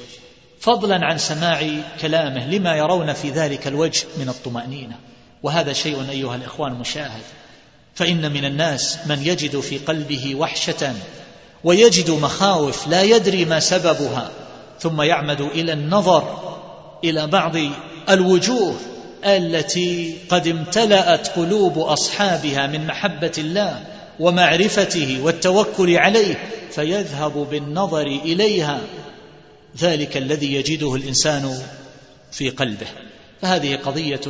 فضلا عن سماع كلامه لما يرون في ذلك الوجه من الطمأنينة. وهذا شيء أيها الإخوان مشاهد. فإن من الناس من يجد في قلبه وحشة ويجد مخاوف لا يدري ما سببها ثم يعمد إلى النظر إلى بعض الوجوه التي قد امتلأت قلوب أصحابها من محبة الله ومعرفته والتوكل عليه فيذهب بالنظر إليها. ذلك الذي يجده الإنسان في قلبه. فهذه قضية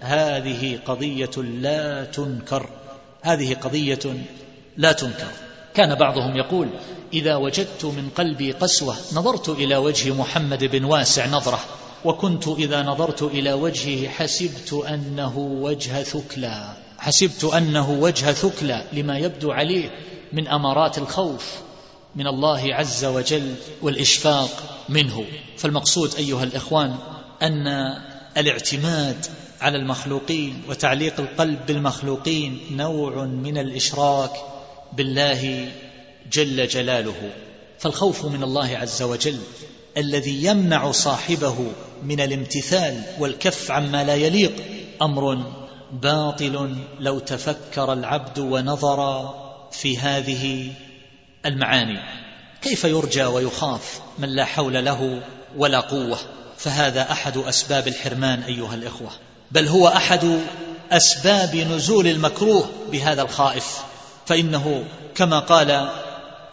هذه قضية لا تنكر. هذه قضية لا تنكر. كان بعضهم يقول إذا وجدت من قلبي قسوة نظرت إلى وجه محمد بن واسع نظرة وكنت إذا نظرت إلى وجهه حسبت أنه وجه ثكلى. حسبت أنه وجه ثكلى لما يبدو عليه من أمارات الخوف من الله عز وجل والإشفاق منه. فالمقصود أيها الإخوان أن الاعتماد على المخلوقين وتعليق القلب بالمخلوقين نوع من الإشراك بالله جل جلاله. فالخوف من الله عز وجل الذي يمنع صاحبه من الامتثال والكف عما لا يليق أمر باطل لو تفكر العبد ونظر في هذه المعاني. كيف يرجى ويخاف من لا حول له ولا قوة؟ فهذا أحد أسباب الحرمان أيها الإخوة. بل هو أحد أسباب نزول المكروه بهذا الخائف. فإنه كما قال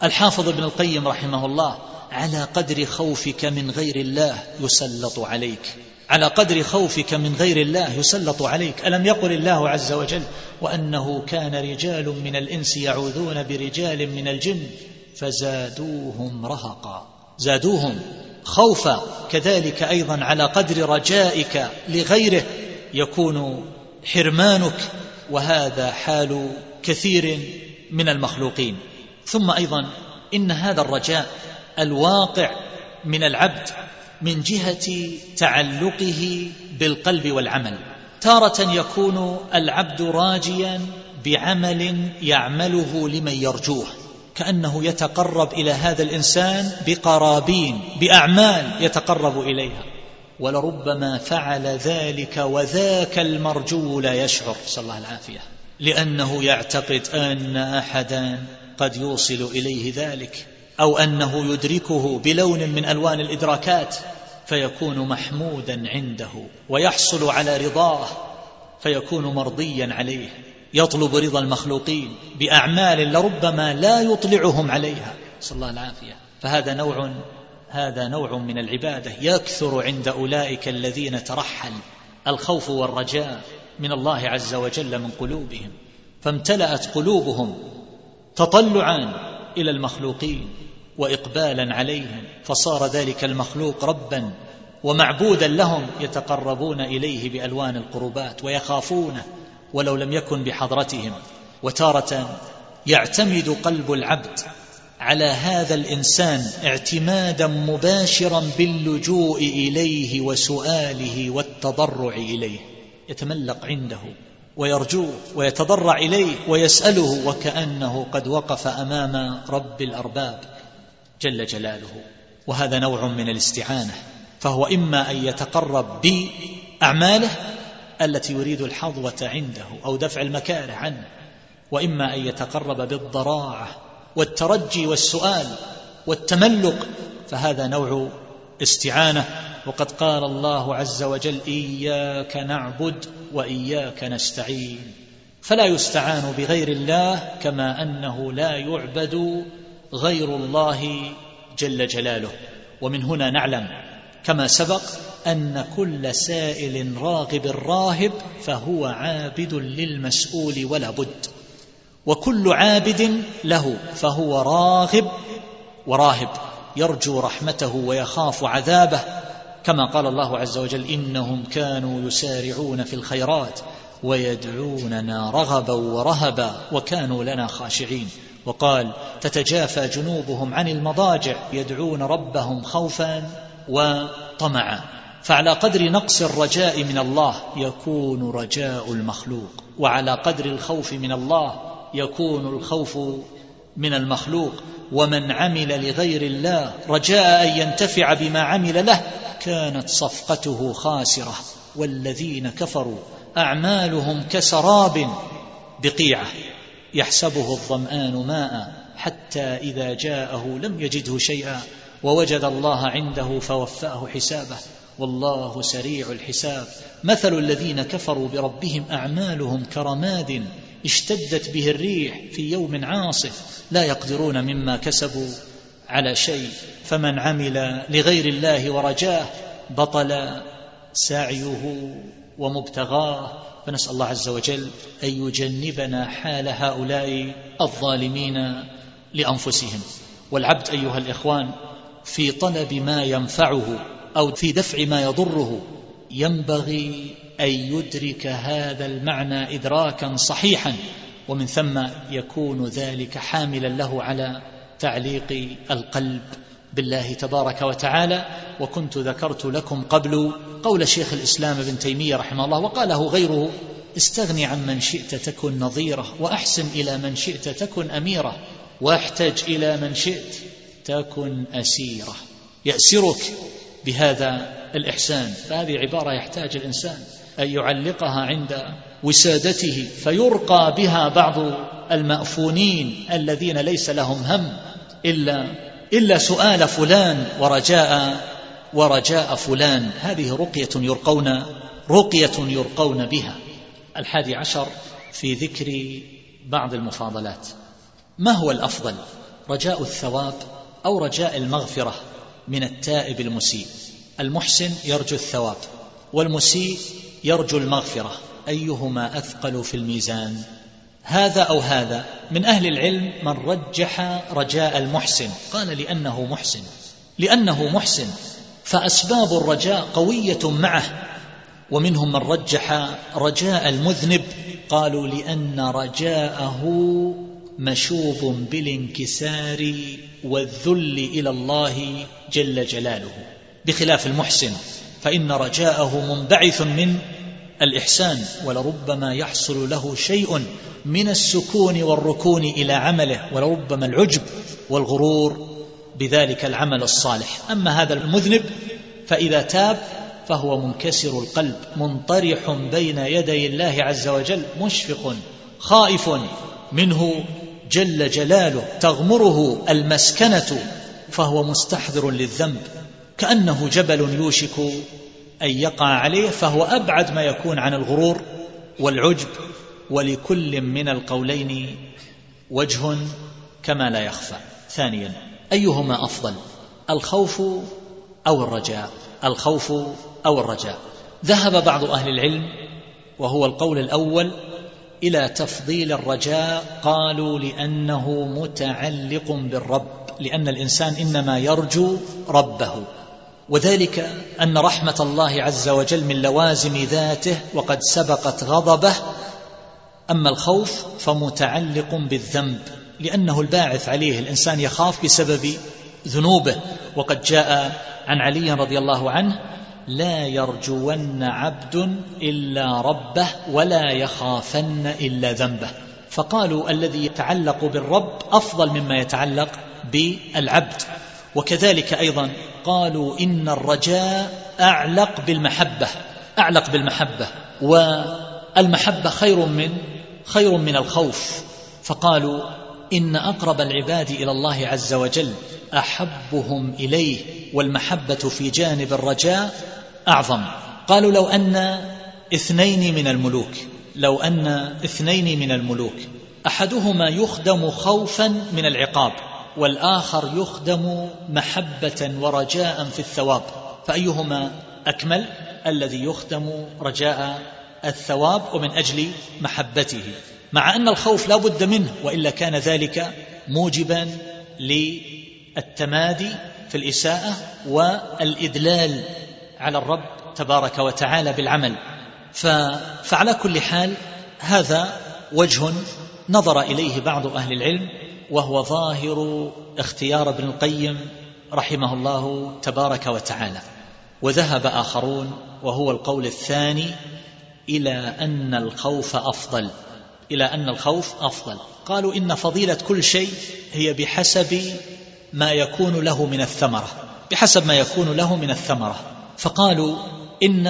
الحافظ ابن القيم رحمه الله على قدر خوفك من غير الله يسلط عليك. على قدر خوفك من غير الله يسلط عليك. ألم يقل الله عز وجل وأنه كان رجال من الإنس يعوذون برجال من الجن فزادوهم رهقا. زادوهم خوفا كذلك أيضا على قدر رجائك لغيره يكون حرمانك وهذا حال كثير من المخلوقين. ثم أيضا إن هذا الرجاء الواقع من العبد من جهة تعلقه بالقلب والعمل. تارة يكون العبد راجيا بعمل يعمله لمن يرجوه. كأنه يتقرب إلى هذا الإنسان بقرابين بأعمال يتقرب إليها. ولربما فعل ذلك وذاك المرجو لا يشعر. صلى الله العافية. لأنه يعتقد أن احدا قد يوصل إليه ذلك. أو أنه يدركه بلون من ألوان الإدراكات فيكون محمودا عنده ويحصل على رضاه فيكون مرضيا عليه يطلب رضا المخلوقين بأعمال لربما لا يطلعهم عليها. صلى الله العافية. فهذا نوع هذا نوع من العبادة يكثر عند أولئك الذين ترحل الخوف والرجاء من الله عز وجل من قلوبهم. فامتلأت قلوبهم تطلعا إلى المخلوقين وإقبالا عليهم فصار ذلك المخلوق ربا ومعبودا لهم يتقربون إليه بألوان القربات ويخافونه ولو لم يكن بحضرتهم. وتارة يعتمد قلب العبد على هذا الإنسان اعتمادا مباشرا باللجوء إليه وسؤاله والتضرع إليه. يتملق عنده ويرجوه ويتضرع إليه ويسأله وكأنه قد وقف أمام رب الأرباب جل جلاله. وهذا نوع من الاستعانة. فهو إما أن يتقرب بأعماله التي يريد الحظوة عنده أو دفع المكاره عنه وإما أن يتقرب بالضراعة والترجي والسؤال والتملق فهذا نوع استعانة وقد قال الله عز وجل إياك نعبد وإياك نستعين فلا يستعان بغير الله كما أنه لا يعبد غير الله جل جلاله. ومن هنا نعلم كما سبق أن كل سائل راغب راهب فهو عابد للمسؤول ولا بد. وكل عابد له فهو راغب وراهب. يرجو رحمته ويخاف عذابه كما قال الله عز وجل إنهم كانوا يسارعون في الخيرات ويدعوننا رغبا ورهبا وكانوا لنا خاشعين. وقال تتجافى جنوبهم عن المضاجع يدعون ربهم خوفا وطمعا. فعلى قدر نقص الرجاء من الله يكون رجاء المخلوق وعلى قدر الخوف من الله يكون الخوف من المخلوق ومن عمل لغير الله رجاء أن ينتفع بما عمل له كانت صفقته خاسرة. والذين كفروا أعمالهم كسراب بقيعة يحسبه الظمآن ماء حتى إذا جاءه لم يجده شيئا ووجد الله عنده فوفاه حسابه. والله سريع الحساب. مثل الذين كفروا بربهم أعمالهم كرماد اشتدت به الريح في يوم عاصف لا يقدرون مما كسبوا على شيء. فمن عمل لغير الله ورجاه بطل سعيه ومبتغاه. فنسأل الله عز وجل أن يجنبنا حال هؤلاء الظالمين لأنفسهم. والعبد أيها الإخوان في طلب ما ينفعه أو في دفع ما يضره ينبغي أن يدرك هذا المعنى ادراكا صحيحا ومن ثم يكون ذلك حاملا له على تعليق القلب بالله تبارك وتعالى. وكنت ذكرت لكم قبل قول شيخ الإسلام ابن تيمية رحمه الله وقاله غيره استغني عن من شئت تكن نظيرة وأحسن إلى من شئت تكن أميرة واحتج إلى من شئت تكن أسيرة. يأسرك بهذا الإحسان. فهذه عبارة يحتاج الإنسان أن يعلقها عند وسادته فيرقى بها بعض المأفونين الذين ليس لهم هم إلا إلا سؤال فلان ورجاء ورجاء فلان. هذه رقية يرقون رقية يرقون بها. الحادي عشر في ذكر بعض المفاضلات. ما هو الأفضل؟ رجاء الثواب أو رجاء المغفرة من التائب المسيء؟ المحسن يرجو الثواب والمسيء يرجو المغفرة. أيهما أثقل في الميزان؟ هذا أو هذا. من أهل العلم من رجح رجاء المحسن. قال لأنه محسن. لأنه محسن. فأسباب الرجاء قوية معه. ومنهم من رجح رجاء المذنب. قالوا لأن رجاءه مشوب بالانكسار والذل إلى الله جل جلاله. بخلاف المحسن. فإن رجاءه منبعث من الإحسان ولربما يحصل له شيء من السكون والركون إلى عمله ولربما العجب والغرور بذلك العمل الصالح. أما هذا المذنب فإذا تاب فهو منكسر القلب منطرح بين يدي الله عز وجل مشفق خائف منه جل جلاله تغمره المسكنة فهو مستحضر للذنب. كأنه جبل يوشك أن يقع عليه فهو أبعد ما يكون عن الغرور والعجب ولكل من القولين وجه كما لا يخفى. ثانيا أيهما أفضل الخوف أو الرجاء؟ الخوف أو الرجاء. ذهب بعض أهل العلم وهو القول الأول إلى تفضيل الرجاء قالوا لأنه متعلق بالرب لأن الإنسان إنما يرجو ربه. وذلك أن رحمة الله عز وجل من لوازم ذاته وقد سبقت غضبه. أما الخوف فمتعلق بالذنب لأنه الباعث عليه الإنسان يخاف بسبب ذنوبه. وقد جاء عن علي رضي الله عنه لا يرجون عبد إلا ربه ولا يخافن إلا ذنبه. فقالوا الذي يتعلق بالرب أفضل مما يتعلق بالعبد. وكذلك أيضا قالوا إن الرجاء أعلق بالمحبة أعلق بالمحبة والمحبة خير من خير من الخوف. فقالوا إن أقرب العباد إلى الله عز وجل أحبهم إليه والمحبة في جانب الرجاء أعظم. قالوا لو أن اثنين من الملوك لو أن اثنين من الملوك أحدهما يخدم خوفا من العقاب والآخر يخدم محبة ورجاء في الثواب. فأيهما أكمل الذي يخدم رجاء الثواب ومن أجل محبته. مع أن الخوف لا بد منه وإلا كان ذلك موجبا للتمادي في الإساءة والإدلال على الرب تبارك وتعالى بالعمل. فعلى كل حال هذا وجه نظر إليه بعض أهل العلم وهو ظاهر اختيار ابن القيم رحمه الله تبارك وتعالى. وذهب آخرون وهو القول الثاني إلى أن الخوف أفضل. إلى أن الخوف أفضل. قالوا إن فضيلة كل شيء هي بحسب ما يكون له من الثمرة. بحسب ما يكون له من الثمرة. فقالوا إن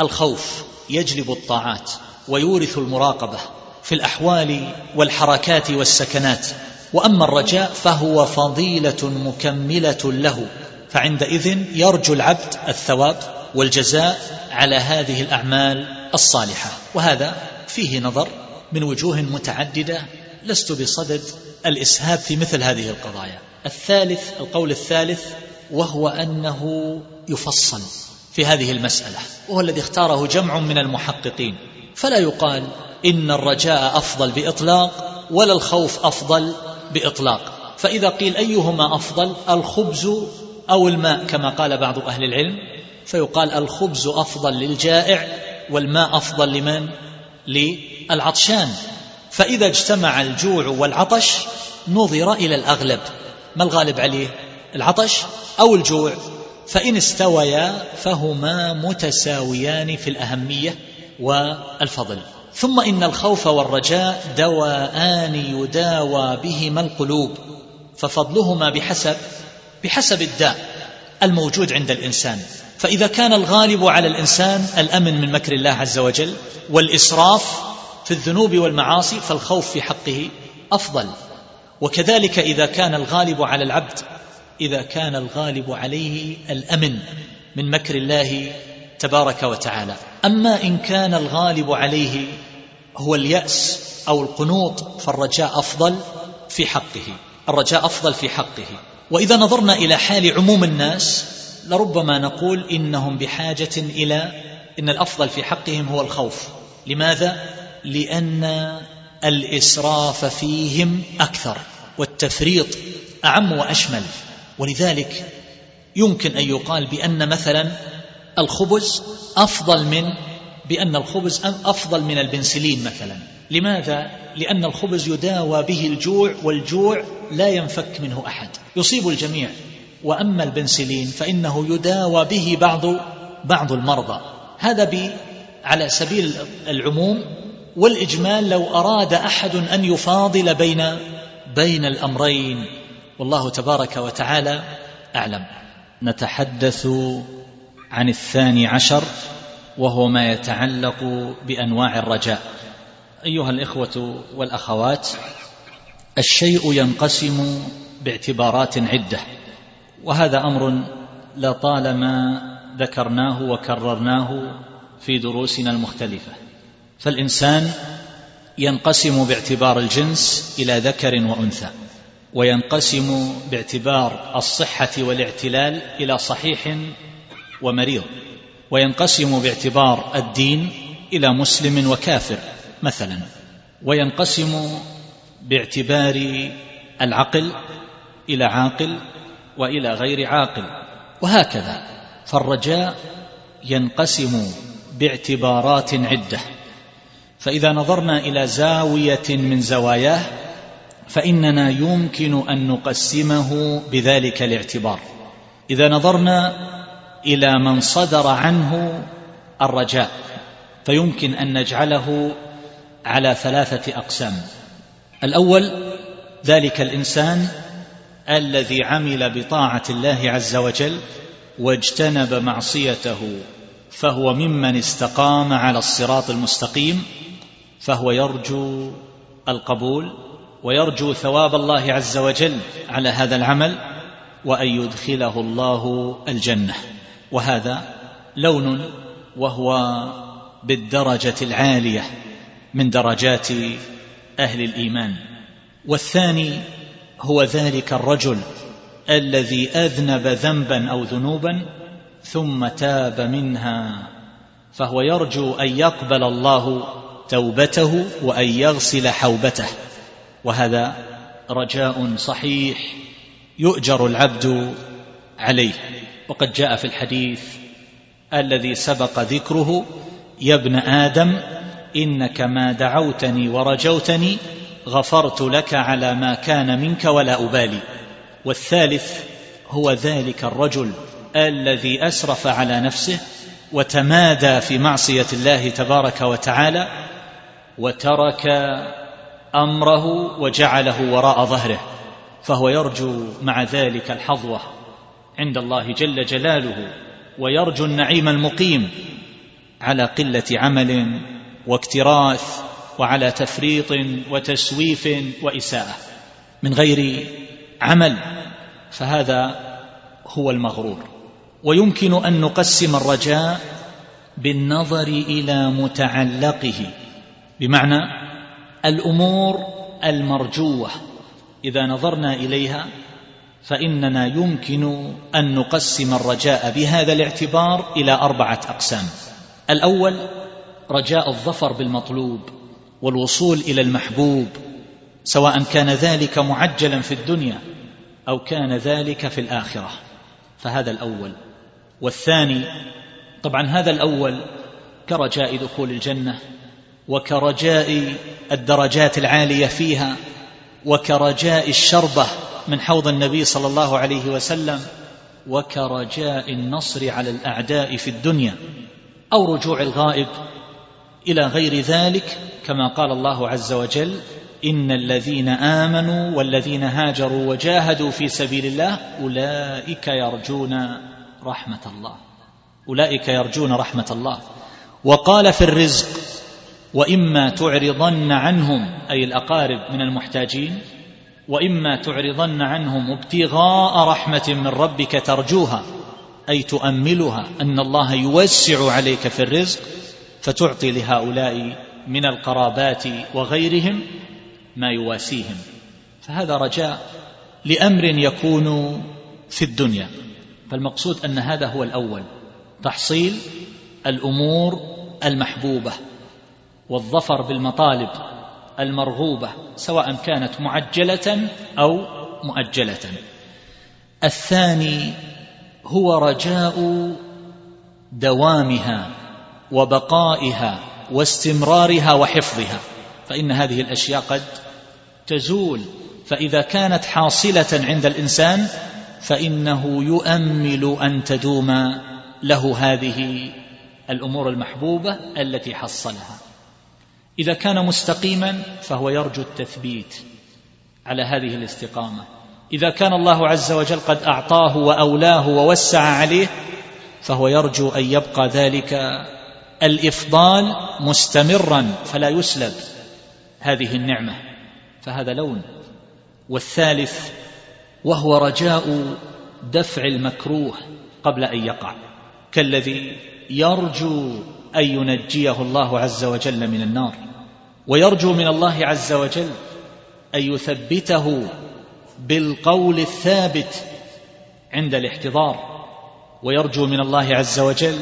الخوف يجلب الطاعات ويورث المراقبة في الأحوال والحركات والسكنات. وأما الرجاء فهو فضيلة مكملة له فعندئذ يرجو العبد الثواب والجزاء على هذه الأعمال الصالحة. وهذا فيه نظر من وجوه متعددة لست بصدد الإسهاب في مثل هذه القضايا. الثالث القول الثالث وهو أنه يفصل في هذه المسألة وهو الذي اختاره جمع من المحققين. فلا يقال إن الرجاء أفضل بإطلاق ولا الخوف أفضل بإطلاق. فإذا قيل أيهما أفضل الخبز أو الماء كما قال بعض أهل العلم فيقال الخبز أفضل للجائع والماء أفضل لمن؟ للعطشان. فإذا اجتمع الجوع والعطش نظر إلى الأغلب. ما الغالب عليه؟ العطش أو الجوع. فإن استويا فهما متساويان في الأهمية والفضل. ثم إن الخوف والرجاء دواءان يداوى بهما القلوب ففضلهما بحسب بحسب الداء الموجود عند الإنسان. فإذا كان الغالب على الإنسان الأمن من مكر الله عز وجل والإسراف في الذنوب والمعاصي فالخوف في حقه أفضل. وكذلك إذا كان الغالب على العبد إذا كان الغالب عليه الأمن من مكر الله تبارك وتعالى. أما إن كان الغالب عليه هو اليأس أو القنوط فالرجاء أفضل في حقه. الرجاء أفضل في حقه. وإذا نظرنا إلى حال عموم الناس لربما نقول إنهم بحاجة إلى إن الأفضل في حقهم هو الخوف. لماذا؟ لأن الإسراف فيهم أكثر والتفريط أعم وأشمل. ولذلك يمكن أن يقال بأن مثلا الخبز أفضل من بأن الخبز أفضل من البنسلين مثلا. لماذا؟ لأن الخبز يداوى به الجوع والجوع لا ينفك منه أحد. يصيب الجميع. وأما البنسلين فإنه يداوى به بعض بعض المرضى. هذا ب على سبيل العموم والإجمال لو أراد أحد أن يفاضل بين بين الأمرين. والله تبارك وتعالى أعلم. نتحدث عن الثاني عشر وهو ما يتعلق بأنواع الرجاء. أيها الإخوة والأخوات الشيء ينقسم باعتبارات عدة وهذا أمر لطالما ذكرناه وكررناه في دروسنا المختلفة. فالإنسان ينقسم باعتبار الجنس إلى ذكر وأنثى وينقسم باعتبار الصحة والإعتلال إلى صحيح ومريض وينقسم باعتبار الدين إلى مسلم وكافر مثلا وينقسم باعتبار العقل إلى عاقل وإلى غير عاقل وهكذا. فالرجاء ينقسم باعتبارات عدة. فإذا نظرنا إلى زاوية من زواياه فإننا يمكن أن نقسمه بذلك الاعتبار. إذا نظرنا إلى من صدر عنه الرجاء فيمكن أن نجعله على ثلاثة أقسام. الأول ذلك الإنسان الذي عمل بطاعة الله عز وجل واجتنب معصيته فهو ممن استقام على الصراط المستقيم فهو يرجو القبول ويرجو ثواب الله عز وجل على هذا العمل وأن يدخله الله الجنة. وهذا لون وهو بالدرجة العالية من درجات أهل الإيمان. والثاني هو ذلك الرجل الذي أذنب ذنبا أو ذنوبا ثم تاب منها فهو يرجو أن يقبل الله توبته وأن يغسل حوبته. وهذا رجاء صحيح يؤجر العبد عليه. وقد جاء في الحديث الذي سبق ذكره يا ابن آدم إنك ما دعوتني ورجوتني غفرت لك على ما كان منك ولا أبالي. والثالث هو ذلك الرجل الذي أسرف على نفسه وتمادى في معصية الله تبارك وتعالى وترك أمره وجعله وراء ظهره. فهو يرجو مع ذلك الحظوة. عند الله جل جلاله ويرجو النعيم المقيم على قلة عمل واكتراث وعلى تفريط وتسويف وإساءة. من غير عمل فهذا هو المغرور. ويمكن أن نقسم الرجاء بالنظر إلى متعلقه بمعنى الأمور المرجوة إذا نظرنا إليها فإننا يمكن أن نقسم الرجاء بهذا الاعتبار إلى أربعة أقسام. الأول رجاء الظفر بالمطلوب والوصول إلى المحبوب سواء كان ذلك معجلا في الدنيا أو كان ذلك في الآخرة. فهذا الأول. والثاني طبعا هذا الأول كرجاء دخول الجنة وكرجاء الدرجات العالية فيها وكرجاء الشربة من حوض النبي صلى الله عليه وسلم وكرجاء النصر على الأعداء في الدنيا أو رجوع الغائب إلى غير ذلك كما قال الله عز وجل إن الذين آمنوا والذين هاجروا وجاهدوا في سبيل الله أولئك يرجون رحمة الله. أولئك يرجون رحمة الله. وقال في الرزق وإما تعرضن عنهم أي الأقارب من المحتاجين وإما تعرضن عنهم ابتغاء رحمة من ربك ترجوها أي تؤملها أن الله يوسع عليك في الرزق فتعطي لهؤلاء من القرابات وغيرهم ما يواسيهم. فهذا رجاء لأمر يكون في الدنيا. فالمقصود أن هذا هو الأول تحصيل الأمور المحبوبة والظفر بالمطالب. المرغوبة سواء كانت معجلة أو مؤجلة. الثاني هو رجاء دوامها وبقائها واستمرارها وحفظها فإن هذه الأشياء قد تزول. فإذا كانت حاصلة عند الإنسان فإنه يؤمل أن تدوم له هذه الأمور المحبوبة التي حصلها. إذا كان مستقيما فهو يرجو التثبيت على هذه الاستقامة. إذا كان الله عز وجل قد أعطاه وأولاه ووسع عليه فهو يرجو أن يبقى ذلك الإفضال مستمرا فلا يسلب هذه النعمة. فهذا لون. والثالث وهو رجاء دفع المكروه قبل أن يقع. كالذي يرجو أن ينجيه الله عز وجل من النار. ويرجو من الله عز وجل أن يثبته بالقول الثابت عند الاحتضار. ويرجو من الله عز وجل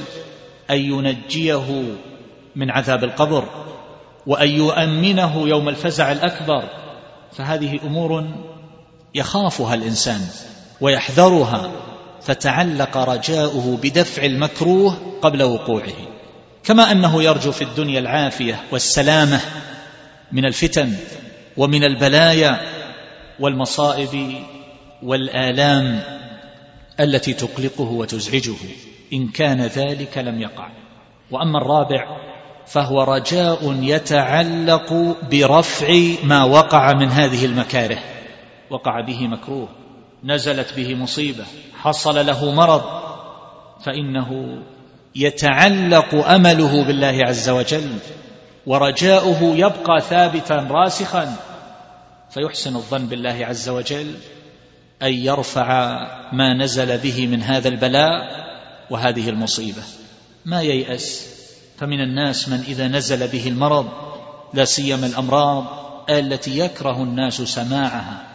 أن ينجيه من عذاب القبر. وأن يؤمنه يوم الفزع الأكبر. فهذه أمور يخافها الإنسان ويحذرها. فتعلق رجاؤه بدفع المكروه قبل وقوعه. كما أنه يرجو في الدنيا العافية والسلامة من الفتن ومن البلايا والمصائب والآلام التي تقلقه وتزعجه. إن كان ذلك لم يقع. وأما الرابع فهو رجاء يتعلق برفع ما وقع من هذه المكاره. وقع به مكروه. نزلت به مصيبة. حصل له مرض. فإنه يتعلق أمله بالله عز وجل ورجاؤه يبقى ثابتا راسخا فيحسن الظن بالله عز وجل أن يرفع ما نزل به من هذا البلاء وهذه المصيبة. ما ييأس؟ فمن الناس من إذا نزل به المرض لا سيما الأمراض التي يكره الناس سماعها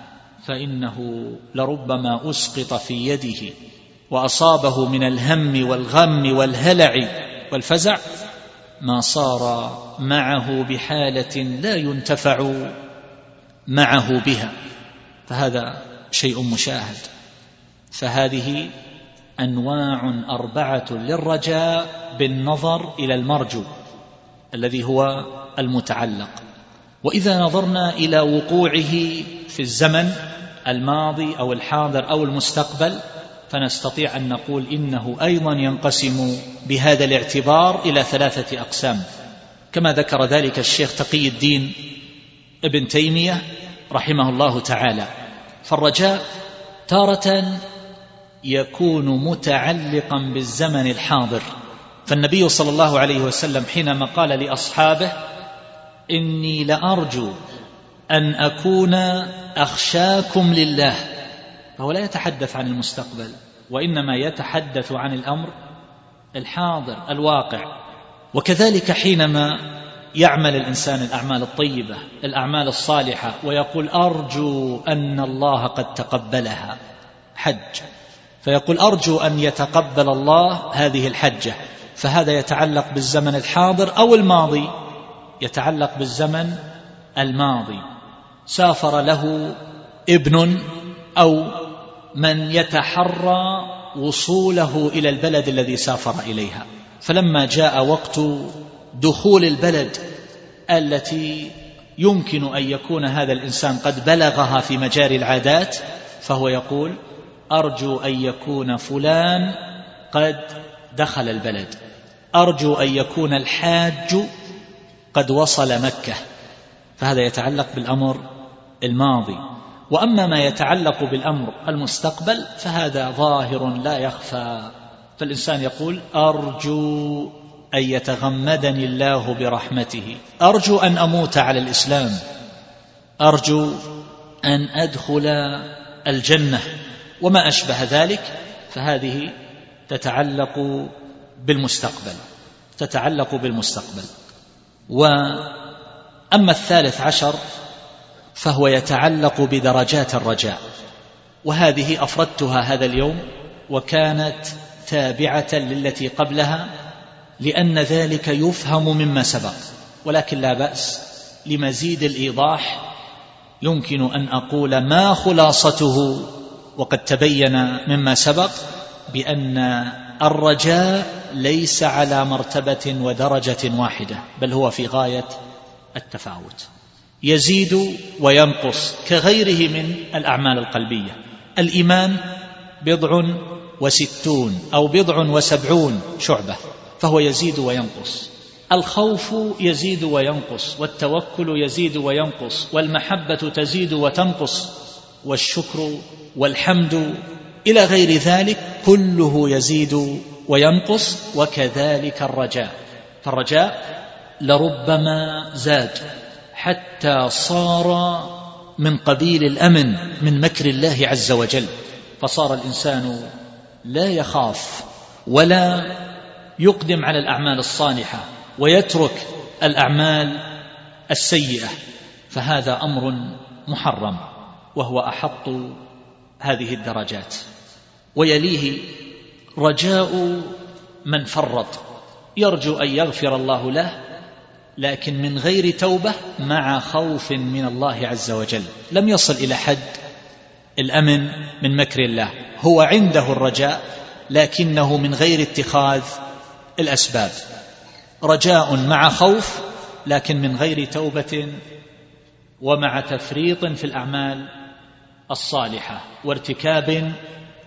فإنه لربما أسقط في يده. وأصابه من الهم والغم والهلع والفزع ما صار معه بحالة لا ينتفع معه بها. فهذا شيء مشاهد. فهذه أنواع أربعة للرجاء بالنظر إلى المرجو الذي هو المتعلق. وإذا نظرنا إلى وقوعه في الزمن الماضي أو الحاضر أو المستقبل فنستطيع أن نقول إنه أيضا ينقسم بهذا الاعتبار إلى ثلاثة أقسام. كما ذكر ذلك الشيخ تقي الدين ابن تيمية رحمه الله تعالى. فالرجاء تارة يكون متعلقا بالزمن الحاضر. فالنبي صلى الله عليه وسلم حينما قال لأصحابه إني لأرجو أن أكون أخشاكم لله. فهو لا يتحدث عن المستقبل وإنما يتحدث عن الأمر الحاضر الواقع. وكذلك حينما يعمل الإنسان الأعمال الطيبة الأعمال الصالحة ويقول أرجو أن الله قد تقبلها حج. فيقول أرجو أن يتقبل الله هذه الحجة. فهذا يتعلق بالزمن الحاضر أو الماضي يتعلق بالزمن الماضي. سافر له ابن أو من يتحرى وصوله إلى البلد الذي سافر إليها. فلما جاء وقت دخول البلد التي يمكن أن يكون هذا الإنسان قد بلغها في مجاري العادات فهو يقول أرجو أن يكون فلان قد دخل البلد. أرجو أن يكون الحاج قد وصل مكة. فهذا يتعلق بالأمر الماضي. وأما ما يتعلق بالأمر المستقبل فهذا ظاهر لا يخفى. فالإنسان يقول أرجو أن يتغمدني الله برحمته. أرجو أن أموت على الإسلام. أرجو أن أدخل الجنة. وما أشبه ذلك فهذه تتعلق بالمستقبل. تتعلق بالمستقبل. وأما الثالث عشر فهو يتعلق بدرجات الرجاء. وهذه أفردتها هذا اليوم وكانت تابعة للتي قبلها لأن ذلك يفهم مما سبق. ولكن لا بأس لمزيد الإيضاح يمكن أن أقول ما خلاصته. وقد تبين مما سبق بأن الرجاء ليس على مرتبة ودرجة واحدة بل هو في غاية التفاوت. يزيد وينقص كغيره من الأعمال القلبية. الإيمان بضع وستون أو بضع وسبعون شعبة فهو يزيد وينقص. الخوف يزيد وينقص والتوكل يزيد وينقص والمحبة تزيد وتنقص والشكر والحمد إلى غير ذلك كله يزيد وينقص وكذلك الرجاء. فالرجاء لربما زاد. حتى صار من قبيل الأمن من مكر الله عز وجل. فصار الإنسان لا يخاف ولا يقدم على الأعمال الصالحة ويترك الأعمال السيئة. فهذا أمر محرم وهو أحط هذه الدرجات. ويليه رجاء من فرط. يرجو أن يغفر الله له لكن من غير توبة مع خوف من الله عز وجل. لم يصل إلى حد الأمن من مكر الله. هو عنده الرجاء لكنه من غير اتخاذ الأسباب. رجاء مع خوف لكن من غير توبة ومع تفريط في الأعمال الصالحة وارتكاب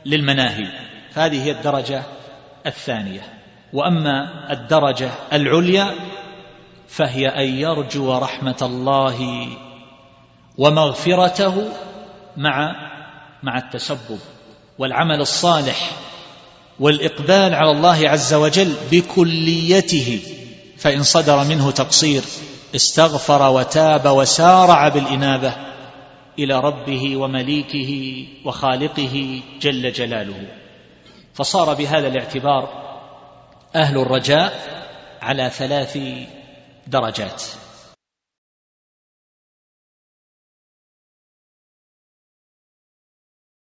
للمناهي. فهذه هي الدرجة الثانية. وأما الدرجة العليا فهي أن يرجو رحمة الله ومغفرته مع مع التسبب والعمل الصالح والإقبال على الله عز وجل بكليته. فإن صدر منه تقصير استغفر وتاب وسارع بالإنابة إلى ربه ومليكه وخالقه جل جلاله. فصار بهذا الاعتبار أهل الرجاء على ثلاث درجات.